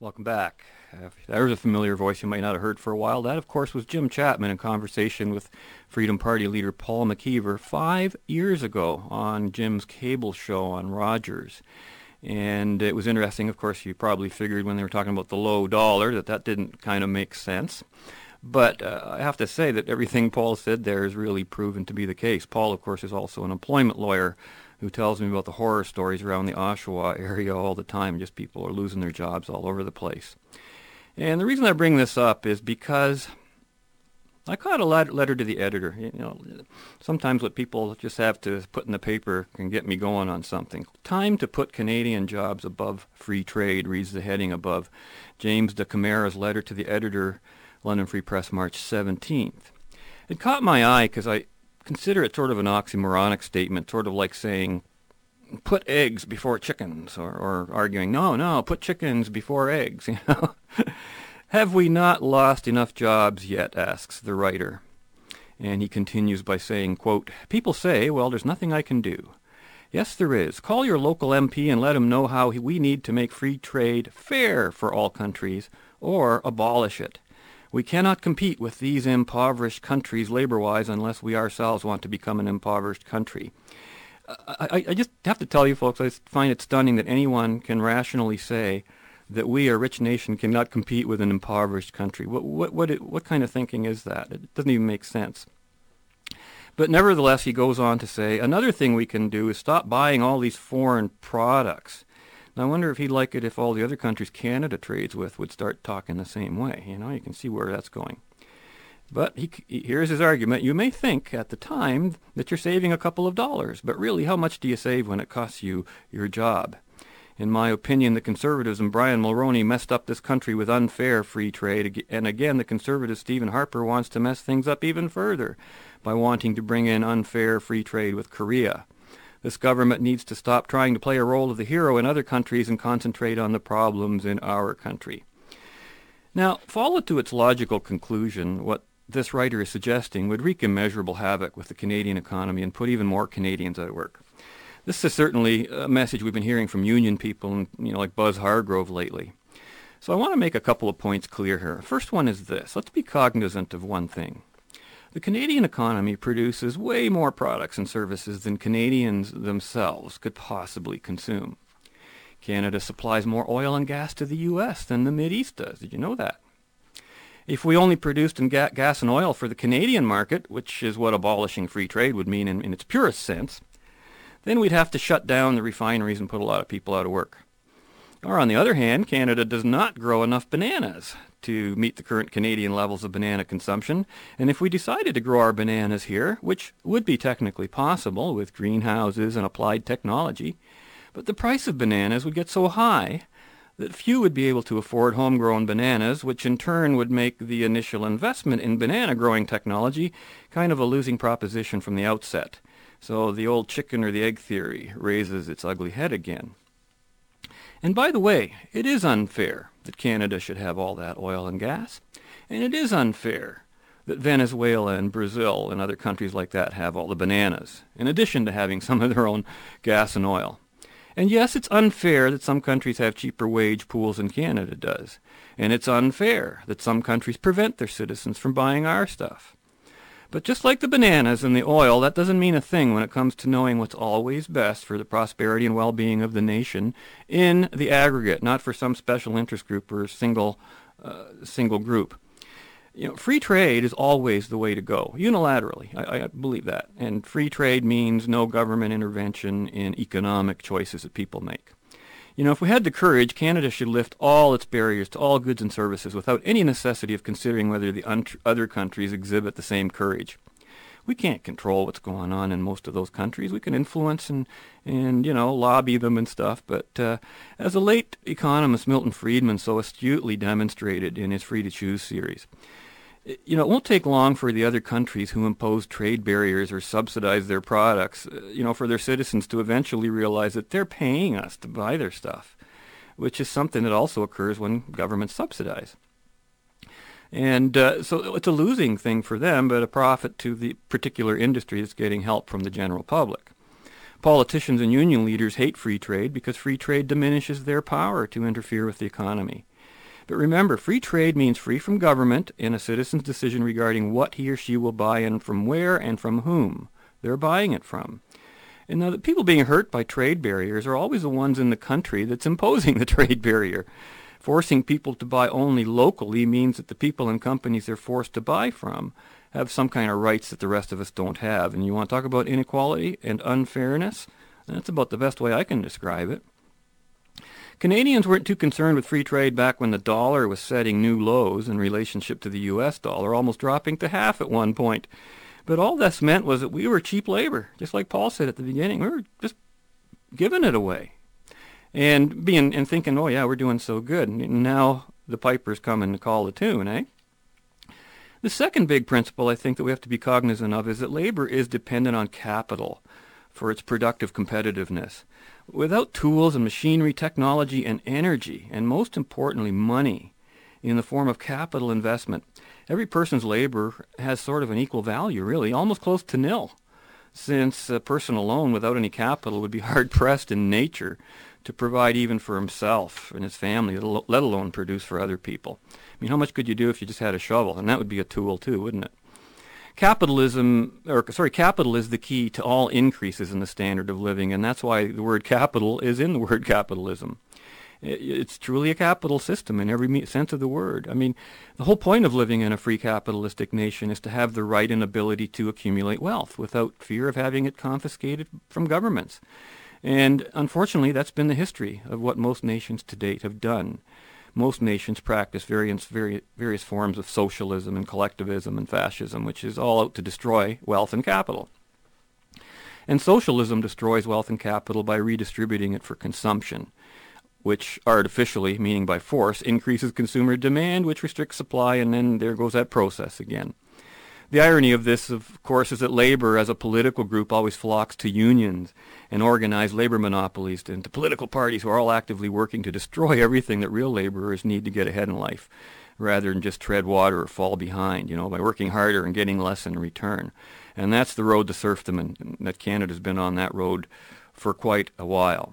Welcome back. Uh, there's a familiar voice you might not have heard for a while. That, of course, was Jim Chapman in conversation with Freedom Party leader Paul McKeever five years ago on Jim's cable show on Rogers. And it was interesting, of course, you probably figured when they were talking about the low dollar that that didn't kind of make sense. But uh, I have to say that everything Paul said there is really proven to be the case. Paul, of course, is also an employment lawyer who tells me about the horror stories around the Oshawa area all the time. Just people are losing their jobs all over the place. And the reason I bring this up is because I caught a letter to the editor. You know, sometimes what people just have to put in the paper can get me going on something. Time to put Canadian jobs above free trade reads the heading above James de Camara's letter to the editor, London Free Press, March 17th. It caught my eye because I consider it sort of an oxymoronic statement, sort of like saying, put eggs before chickens, or, or arguing, no, no, put chickens before eggs, you know. Have we not lost enough jobs yet, asks the writer. And he continues by saying, quote, People say, well, there's nothing I can do. Yes, there is. Call your local MP and let him know how we need to make free trade fair for all countries, or abolish it. We cannot compete with these impoverished countries labor-wise unless we ourselves want to become an impoverished country. I, I, I just have to tell you folks, I find it stunning that anyone can rationally say that we, a rich nation, cannot compete with an impoverished country. What, what, what, it, what kind of thinking is that? It doesn't even make sense. But nevertheless, he goes on to say, another thing we can do is stop buying all these foreign products. I wonder if he'd like it if all the other countries Canada trades with would start talking the same way. You know, you can see where that's going. But he, here's his argument. You may think at the time that you're saving a couple of dollars, but really, how much do you save when it costs you your job? In my opinion, the conservatives and Brian Mulroney messed up this country with unfair free trade, and again, the conservative Stephen Harper wants to mess things up even further by wanting to bring in unfair free trade with Korea. This government needs to stop trying to play a role of the hero in other countries and concentrate on the problems in our country. Now, followed to its logical conclusion, what this writer is suggesting would wreak immeasurable havoc with the Canadian economy and put even more Canadians out of work. This is certainly a message we've been hearing from union people, and, you know, like Buzz Hargrove lately. So I want to make a couple of points clear here. First one is this. Let's be cognizant of one thing. The Canadian economy produces way more products and services than Canadians themselves could possibly consume. Canada supplies more oil and gas to the U.S. than the East does. Did you know that? If we only produced in ga- gas and oil for the Canadian market, which is what abolishing free trade would mean in, in its purest sense, then we'd have to shut down the refineries and put a lot of people out of work. Or on the other hand, Canada does not grow enough bananas to meet the current Canadian levels of banana consumption, and if we decided to grow our bananas here, which would be technically possible with greenhouses and applied technology, but the price of bananas would get so high that few would be able to afford homegrown bananas, which in turn would make the initial investment in banana growing technology kind of a losing proposition from the outset. So the old chicken or the egg theory raises its ugly head again. And by the way, it is unfair that Canada should have all that oil and gas, and it is unfair that Venezuela and Brazil and other countries like that have all the bananas, in addition to having some of their own gas and oil. And yes, it's unfair that some countries have cheaper wage pools than Canada does. And it's unfair that some countries prevent their citizens from buying our stuff. But just like the bananas and the oil, that doesn't mean a thing when it comes to knowing what's always best for the prosperity and well-being of the nation in the aggregate, not for some special interest group or single uh, single group. You know, free trade is always the way to go, unilaterally. I, I believe that. And free trade means no government intervention in economic choices that people make. You know, if we had the courage, Canada should lift all its barriers to all goods and services without any necessity of considering whether the un- other countries exhibit the same courage. We can't control what's going on in most of those countries. We can influence and, and you know, lobby them and stuff. But uh, as the late economist Milton Friedman so astutely demonstrated in his Free to Choose series, you know, it won't take long for the other countries who impose trade barriers or subsidize their products, uh, you know, for their citizens to eventually realize that they're paying us to buy their stuff, which is something that also occurs when governments subsidize. And uh, so it's a losing thing for them, but a profit to the particular industry that's getting help from the general public. Politicians and union leaders hate free trade because free trade diminishes their power to interfere with the economy. But remember, free trade means free from government in a citizen's decision regarding what he or she will buy and from where and from whom they're buying it from. And now the people being hurt by trade barriers are always the ones in the country that's imposing the trade barrier. Forcing people to buy only locally means that the people and companies they're forced to buy from have some kind of rights that the rest of us don't have. And you want to talk about inequality and unfairness? That's about the best way I can describe it. Canadians weren't too concerned with free trade back when the dollar was setting new lows in relationship to the U.S. dollar, almost dropping to half at one point. But all this meant was that we were cheap labor, just like Paul said at the beginning. We were just giving it away, and being and thinking, oh yeah, we're doing so good. And now the piper's coming to call the tune, eh? The second big principle I think that we have to be cognizant of is that labor is dependent on capital for its productive competitiveness. Without tools and machinery, technology and energy, and most importantly, money, in the form of capital investment, every person's labor has sort of an equal value, really, almost close to nil, since a person alone without any capital would be hard-pressed in nature to provide even for himself and his family, let alone produce for other people. I mean, how much could you do if you just had a shovel? And that would be a tool too, wouldn't it? Capitalism, or sorry, capital is the key to all increases in the standard of living, and that's why the word capital is in the word capitalism. It's truly a capital system in every sense of the word. I mean, the whole point of living in a free capitalistic nation is to have the right and ability to accumulate wealth without fear of having it confiscated from governments. And unfortunately, that's been the history of what most nations to date have done. Most nations practice various, various, forms of socialism and collectivism and fascism, which is all out to destroy wealth and capital. And socialism destroys wealth and capital by redistributing it for consumption, which artificially, meaning by force, increases consumer demand, which restricts supply, and then there goes that process again. The irony of this, of course, is that labor as a political group always flocks to unions and organized labor monopolies and to political parties who are all actively working to destroy everything that real laborers need to get ahead in life rather than just tread water or fall behind, you know, by working harder and getting less in return. And that's the road to serfdom, and that Canada's been on that road for quite a while.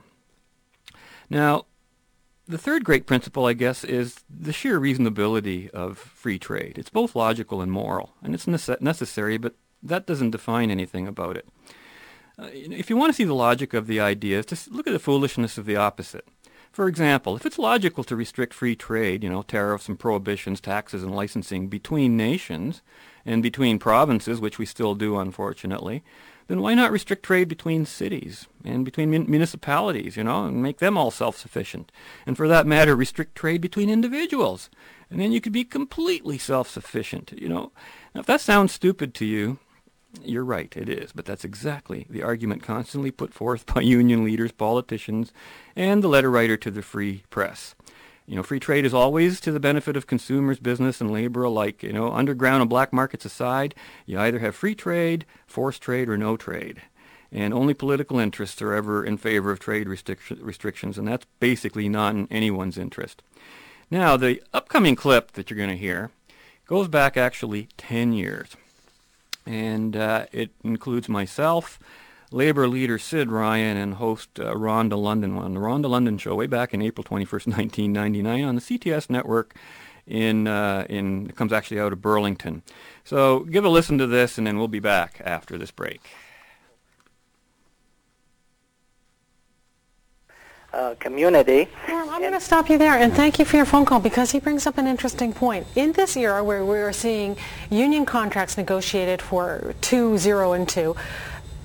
Now, the third great principle, I guess, is the sheer reasonability of free trade. It's both logical and moral, and it's nece- necessary, but that doesn't define anything about it. Uh, if you want to see the logic of the idea, just look at the foolishness of the opposite. For example, if it's logical to restrict free trade, you know, tariffs and prohibitions, taxes and licensing between nations and between provinces, which we still do, unfortunately, then why not restrict trade between cities and between mun- municipalities, you know, and make them all self-sufficient? And for that matter, restrict trade between individuals. And then you could be completely self-sufficient, you know. Now, if that sounds stupid to you, you're right, it is. But that's exactly the argument constantly put forth by union leaders, politicians, and the letter writer to the free press. You know, free trade is always to the benefit of consumers, business, and labor alike. You know, underground and black markets aside, you either have free trade, forced trade, or no trade. And only political interests are ever in favor of trade restric- restrictions, and that's basically not in anyone's interest. Now, the upcoming clip that you're going to hear goes back actually 10 years. And uh, it includes myself, Labor leader Sid Ryan and host uh, Rhonda London on the Rhonda London Show way back in April 21st, 1999 on the CTS network in, uh, in, it comes actually out of Burlington. So give a listen to this and then we'll be back after this break. Uh, community. Well, I'm going to stop you there and thank you for your phone call because he brings up an interesting point. In this era where we are seeing union contracts negotiated for two, zero, and two,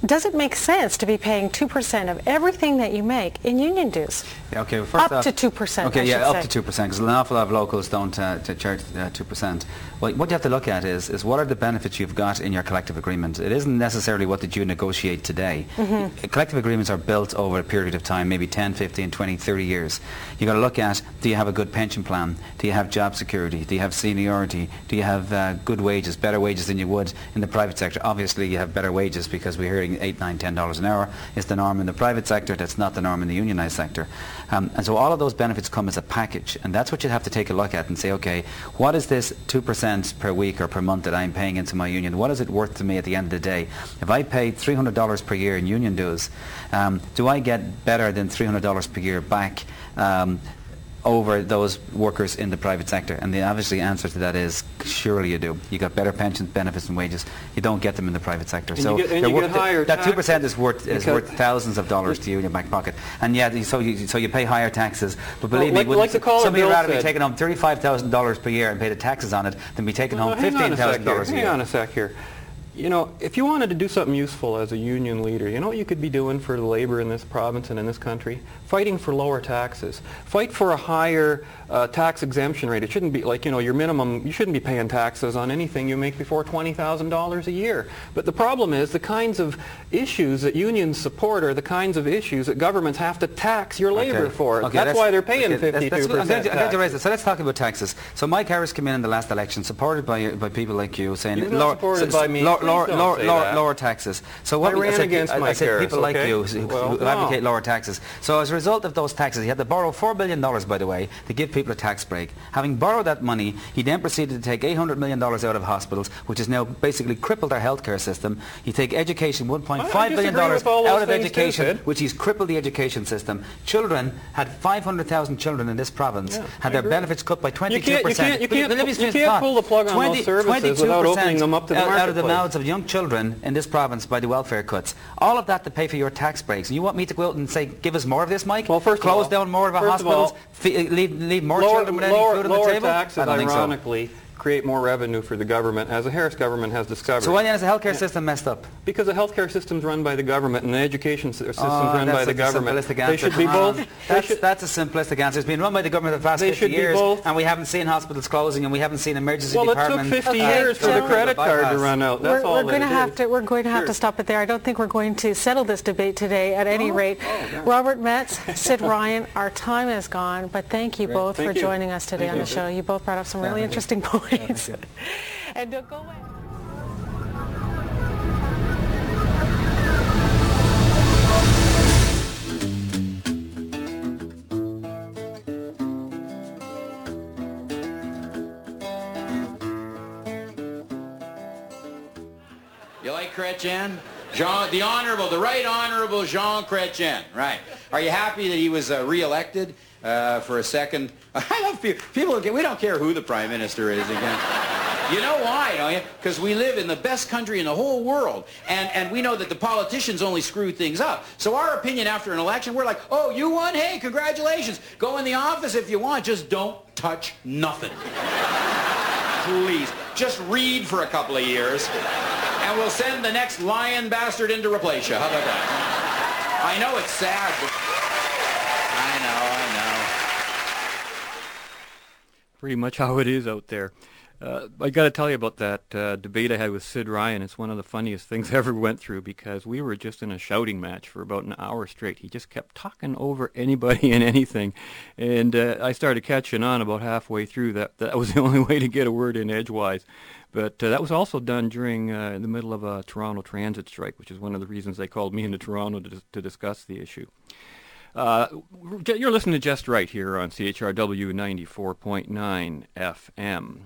does it make sense to be paying 2% of everything that you make in union dues? Yeah, okay, well, first up off, to 2%. Okay, I yeah, up say. to 2%, because an awful lot of locals don't uh, to charge uh, 2%. Well, what you have to look at is, is what are the benefits you've got in your collective agreement. It isn't necessarily what did you negotiate today. Mhm. Uh, Collective agreements are built over a period of time, maybe 10, 15, 20, 30 years. You've got to look at, do you have a good pension plan? Do you have job security? Do you have seniority? Do you have uh, good wages, better wages than you would in the private sector? Obviously, you have better wages because we're hearing 8, 9, 10 dollars an hour is the norm in the private sector. That's not the norm in the unionized sector. Um, and so all of those benefits come as a package. And that's what you have to take a look at and say, okay, what is this 2% per week or per month that I'm paying into my union? What is it worth to me at the end of the day? If I pay $300 per year in union dues, um, do I get better than $300 per year back um, over those workers in the private sector? And the obviously answer to that is surely you do. You got better pensions, benefits and wages. You don't get them in the private sector. And so you get- you get higher that 2% is worth is worth thousands of dollars to you in your back pocket. And yeah, so you so you pay higher taxes. But Well, believe like- me, like the caller somebody would rather be taking home thirty-five thousand dollars per year and pay the taxes on it than be taking Well, home hang fifteen thousand dollars a Hang year. on a sec here. You know, if you wanted to do something useful as a union leader, you know what you could be doing for the labor in this province and in this country? Fighting for lower taxes. Fight for a higher uh, tax exemption rate. It shouldn't be like, you know, your minimum, you shouldn't be paying taxes on anything you make before $20,000 a year. But the problem is the kinds of issues that unions support are the kinds of issues that governments have to tax your labor Okay. for. Okay, That's let's- why they're paying okay, 52% let's- let's- I'm I'm going to raise it. So let's talk about taxes. So Mike Harris came in in the last election, supported by by people like you, saying not supported so- by me. lower, lower, lower, lower, lower taxes. So what I we- ran said, against I, I said people like you who, Well, who no. advocate lower taxes. So as a result of those taxes, he had to borrow four billion dollars, by the way, to give people a tax break. Having borrowed that money, he then proceeded to take eight hundred million dollars out of hospitals, which has now basically crippled our healthcare system. He take education, one point five I billion disagree dollars with all those out of education, which he's crippled the education system. Children had 500,000 children in this province Yeah, had I their agree. benefits cut by 22%. You can't- you can't- you can't let me pu- you can't pull the plug on those services without opening them up to the out, out of the marketplace. Mouths of young children in this province by the welfare cuts. All of that to pay for your tax breaks. And you want me to go out and say, give us more of this, Mike? Well, first of Close all- down more of our of all, hospitals? Leave, leave more lower, children with any lower, food on the table? taxes, I don't think so. Ironically, create more revenue for the government, as the Harris government has discovered. So why is the healthcare system messed up? Because the healthcare system's run by the government and the education s- ah, system's Oh, run that's by the a government. simplistic They should be ah, both. That's, that's a simplistic answer. It's been run by the government for the past 50 should be years, both. and we haven't seen hospitals closing, and we haven't seen emergency Well, it took departments. 50 uh, years for the so- credit card to run out. That's we're, all we're going to have to we're going to have Sure. to stop it there. I don't think we're going to settle this debate today. At Oh, any rate, oh, Robert Metz, Sid Ryan, our time is gone. But thank you Great. both Thank for you. joining us today Thank on the show. You both brought up some really interesting points. You. and don't go away. You like Chrétien? Jean, the Honorable, the Right Honorable Jean Chrétien. Right. Are you happy that he was uh, re-elected uh, for a second? I love people. People, we don't care who the Prime Minister is again. You know why, don't you? Because we live in the best country in the whole world, and, and we know that the politicians only screw things up. So our opinion after an election, we're like, oh, you won? Hey, congratulations. Go in the office if you want. Just don't touch nothing. Please, just read for a couple of years, and we'll send the next lion bastard in to replace you. How about that? I know it's sad, but I know, I know. Pretty much how it is out there. Uh, I got to tell you about that uh, debate I had with Sid Ryan. It's one of the funniest things I ever went through because we were just in a shouting match for about an hour straight. He just kept talking over anybody and anything, and uh, I started catching on about halfway through. That that was the only way to get a word in edgewise. But uh, that was also done during uh, the middle of a Toronto transit strike, which is one of the reasons they called me into Toronto to, to discuss the issue. Uh, you're listening to Just Right here on CHRW 94.9 FM.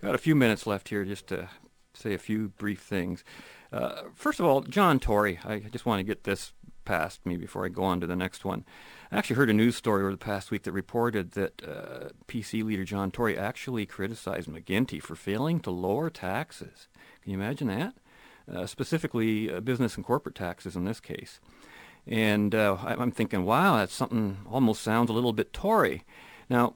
Got a few minutes left here just to say a few brief things. Uh, first of all, John Tory, I just want to get this past me before I go on to the next one. I actually heard a news story over the past week that reported that uh, PC leader John Tory actually criticized McGuinty for failing to lower taxes. Can you imagine that? Uh, specifically, uh, business and corporate taxes in this case. And uh, I'm thinking, wow, that's something almost sounds a little bit Tory. Now,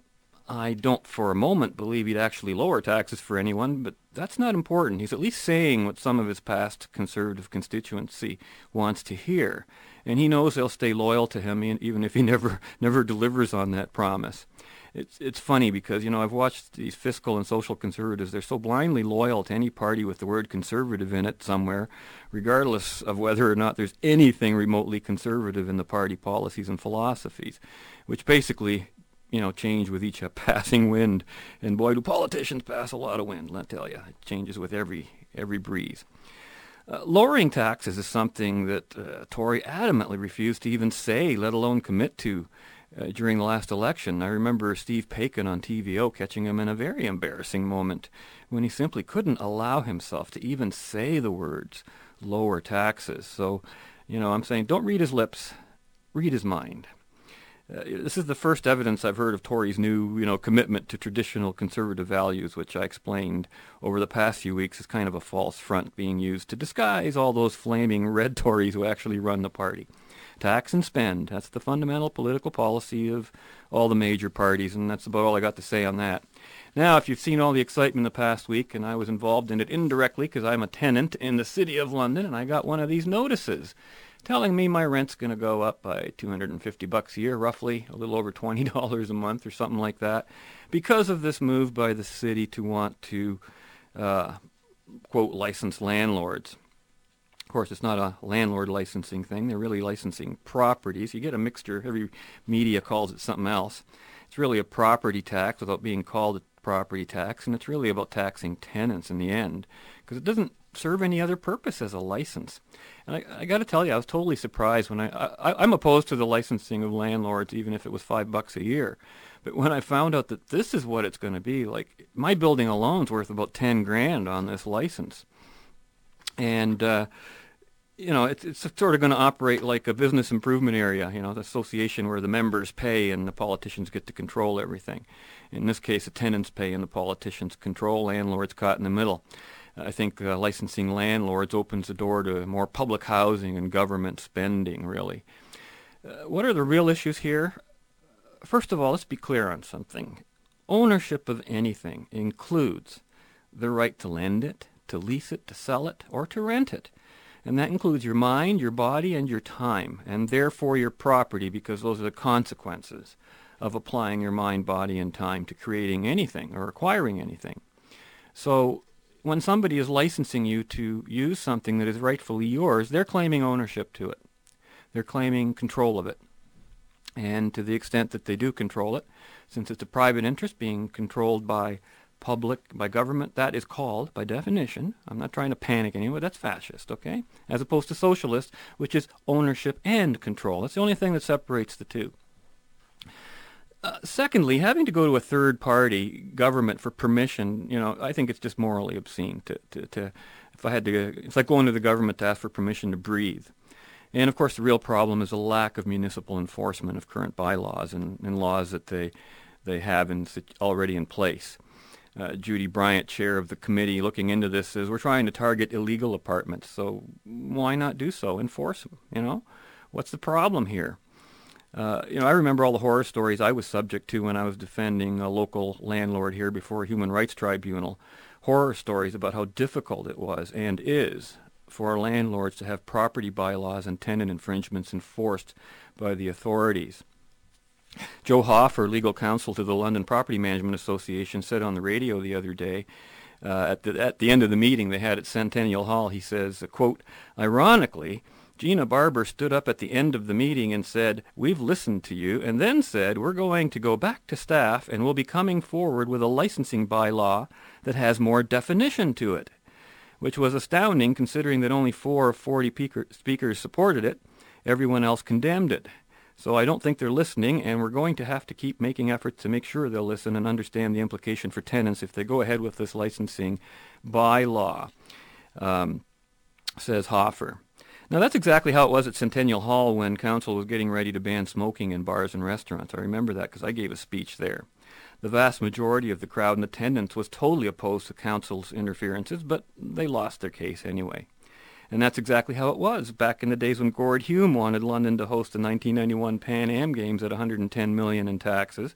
I don't for a moment believe he'd actually lower taxes for anyone, but that's not important. He's at least saying what some of his past conservative constituency wants to hear. And he knows they'll stay loyal to him even if he never never delivers on that promise. It's it's funny because you know I've watched these fiscal and social conservatives. They're so blindly loyal to any party with the word conservative in it somewhere, regardless of whether or not there's anything remotely conservative in the party policies and philosophies, which basically you know change with each passing wind. And boy, do politicians pass a lot of wind. Let me tell you, it changes with every every breeze. Uh, lowering taxes is something that uh, Tory adamantly refused to even say, let alone commit to uh, during the last election. I remember Steve Paikin on TVO catching him in a very embarrassing moment when he simply couldn't allow himself to even say the words lower taxes. So, you know, I'm saying don't read his lips, read his mind. Uh, this is the first evidence I've heard of Tory's new, you know, commitment to traditional conservative values, which I explained over the past few weeks is kind of a false front being used to disguise all those flaming red Tories who actually run the party. Tax and spend, that's the fundamental political policy of all the major parties, and that's about all I got to say on that. Now, if you've seen all the excitement the past week, and I was involved in it indirectly because I'm a tenant in the city of London, and I got one of these notices telling me my rent's going to go up by 250 bucks a year, roughly a little over $20 a month or something like that, because of this move by the city to want to, uh, quote, license landlords. Of course, it's not a landlord licensing thing. They're really licensing properties. You get a mixture. Every media calls it something else. It's really a property tax without being called a property tax, and it's really about taxing tenants in the end because it doesn't serve any other purpose as a license. And I, I got to tell you, I was totally surprised when I, I I'm opposed to the licensing of landlords, even if it was five bucks a year. But when I found out that this is what it's going to be, like my building alone's worth about ten grand on this license, and uh, you know it's it's sort of going to operate like a business improvement area, you know, the association where the members pay and the politicians get to control everything. In this case, the tenants pay and the politicians control. Landlords caught in the middle. I think uh, licensing landlords opens the door to more public housing and government spending, really. Uh, what are the real issues here? First of all, let's be clear on something. Ownership of anything includes the right to lend it, to lease it, to sell it, or to rent it. And that includes your mind, your body, and your time, and therefore your property, because those are the consequences of applying your mind, body, and time to creating anything or acquiring anything. So when somebody is licensing you to use something that is rightfully yours, they're claiming ownership to it. They're claiming control of it. And to the extent that they do control it, since it's a private interest being controlled by public, by government, that is called, by definition, I'm not trying to panic anyone, that's fascist, okay? As opposed to socialist, which is ownership and control. That's the only thing that separates the two. Uh, secondly, having to go to a third party government for permission, you know, I think it's just morally obscene to, to, to if I had to, it's like going to the government to ask for permission to breathe. And of course, the real problem is a lack of municipal enforcement of current bylaws and, and laws that they, they have in, already in place. Uh, Judy Bryant, chair of the committee looking into this, says we're trying to target illegal apartments. So why not do so? Enforce them. You know, what's the problem here? Uh, you know, I remember all the horror stories I was subject to when I was defending a local landlord here before a human rights tribunal. Horror stories about how difficult it was and is for landlords to have property bylaws and tenant infringements enforced by the authorities. Joe Hoffer, legal counsel to the London Property Management Association, said on the radio the other day, uh, at, the, at the end of the meeting they had at Centennial Hall, he says, quote, ironically, Gina Barber stood up at the end of the meeting and said, We've listened to you, and then said, We're going to go back to staff and we'll be coming forward with a licensing bylaw that has more definition to it, which was astounding considering that only four of 40 speakers supported it. Everyone else condemned it. So I don't think they're listening, and we're going to have to keep making efforts to make sure they'll listen and understand the implication for tenants if they go ahead with this licensing bylaw, um, says Hoffer. Now, that's exactly how it was at Centennial Hall when Council was getting ready to ban smoking in bars and restaurants. I remember that because I gave a speech there. The vast majority of the crowd in attendance was totally opposed to Council's interferences, but they lost their case anyway. And that's exactly how it was back in the days when Gord Hume wanted London to host the 1991 Pan Am Games at 110 million in taxes.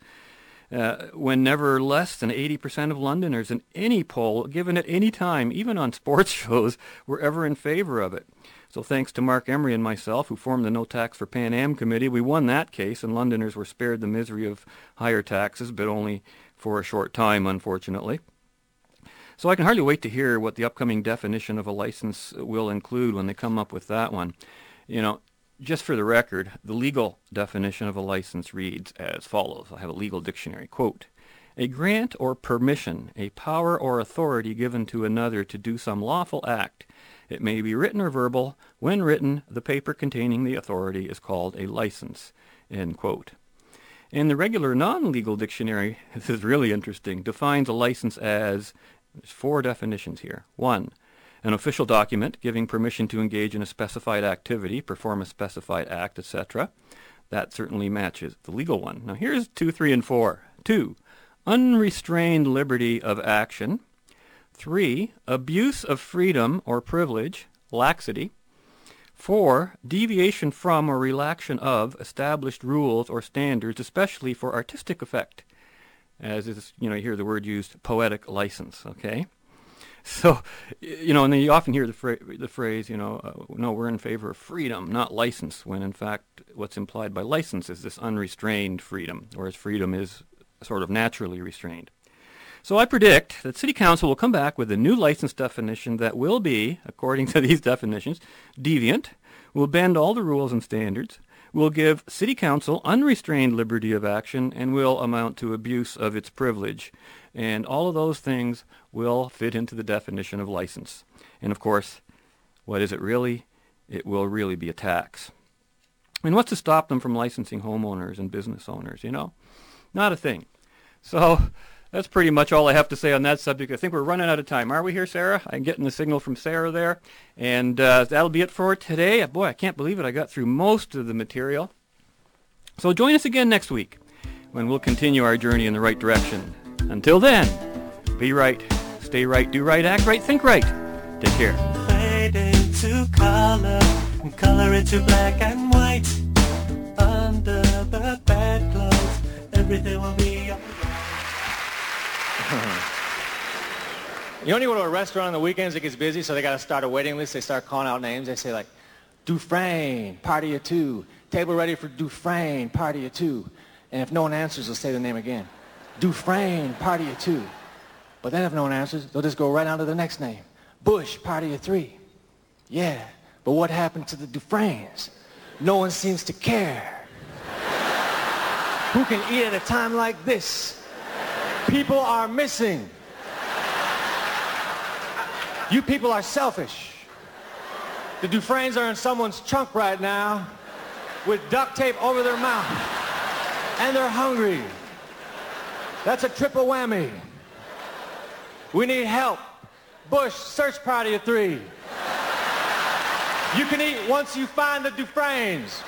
Uh, when never less than 80% of Londoners in any poll given at any time, even on sports shows, were ever in favor of it. So thanks to Marc Emery and myself, who formed the No Tax for Pan Am committee, we won that case, and Londoners were spared the misery of higher taxes, but only for a short time, unfortunately. So I can hardly wait to hear what the upcoming definition of a license will include when they come up with that one. You know, just for the record, the legal definition of a license reads as follows. I have a legal dictionary. Quote, a grant or permission, a power or authority given to another to do some lawful act it may be written or verbal. When written, the paper containing the authority is called a license. End quote. And the regular non-legal dictionary, this is really interesting, defines a license as, there's four definitions here. One, an official document giving permission to engage in a specified activity, perform a specified act, etc. That certainly matches the legal one. Now here's two, three, and four. Two, unrestrained liberty of action. Three, abuse of freedom or privilege, laxity. Four, deviation from or relaxation of established rules or standards, especially for artistic effect. As is, you know, you hear the word used, poetic license, okay? So, you know, and then you often hear the, fra- the phrase, you know, uh, no, we're in favor of freedom, not license, when in fact what's implied by license is this unrestrained freedom, whereas freedom is sort of naturally restrained. So I predict that City Council will come back with a new license definition that will be, according to these definitions, deviant, will bend all the rules and standards, will give City Council unrestrained liberty of action, and will amount to abuse of its privilege. And all of those things will fit into the definition of license. And of course, what is it really? It will really be a tax. Mean, what's to stop them from licensing homeowners and business owners, you know? Not a thing. So that's pretty much all I have to say on that subject. I think we're running out of time. Are we here, Sarah? I'm getting the signal from Sarah there. And uh, that'll be it for today. Boy, I can't believe it. I got through most of the material. So join us again next week when we'll continue our journey in the right direction. Until then, be right, stay right, do right, act right, think right. Take care. Fade into color, color into black and white. Under the bedclothes, everything will be You know when you go to a restaurant on the weekends, it gets busy, so they got to start a waiting list. They start calling out names. They say like, Dufresne, party of two. Table ready for Dufresne, party of two. And if no one answers, they'll say the name again. Dufresne, party of two. But then if no one answers, they'll just go right on to the next name. Bush, party of three. Yeah, but what happened to the Dufresnes? No one seems to care. Who can eat at a time like this? People are missing. You people are selfish. The Dufresnes are in someone's trunk right now with duct tape over their mouth. And they're hungry. That's a triple whammy. We need help. Bush, search party of three. You can eat once you find the Dufresnes.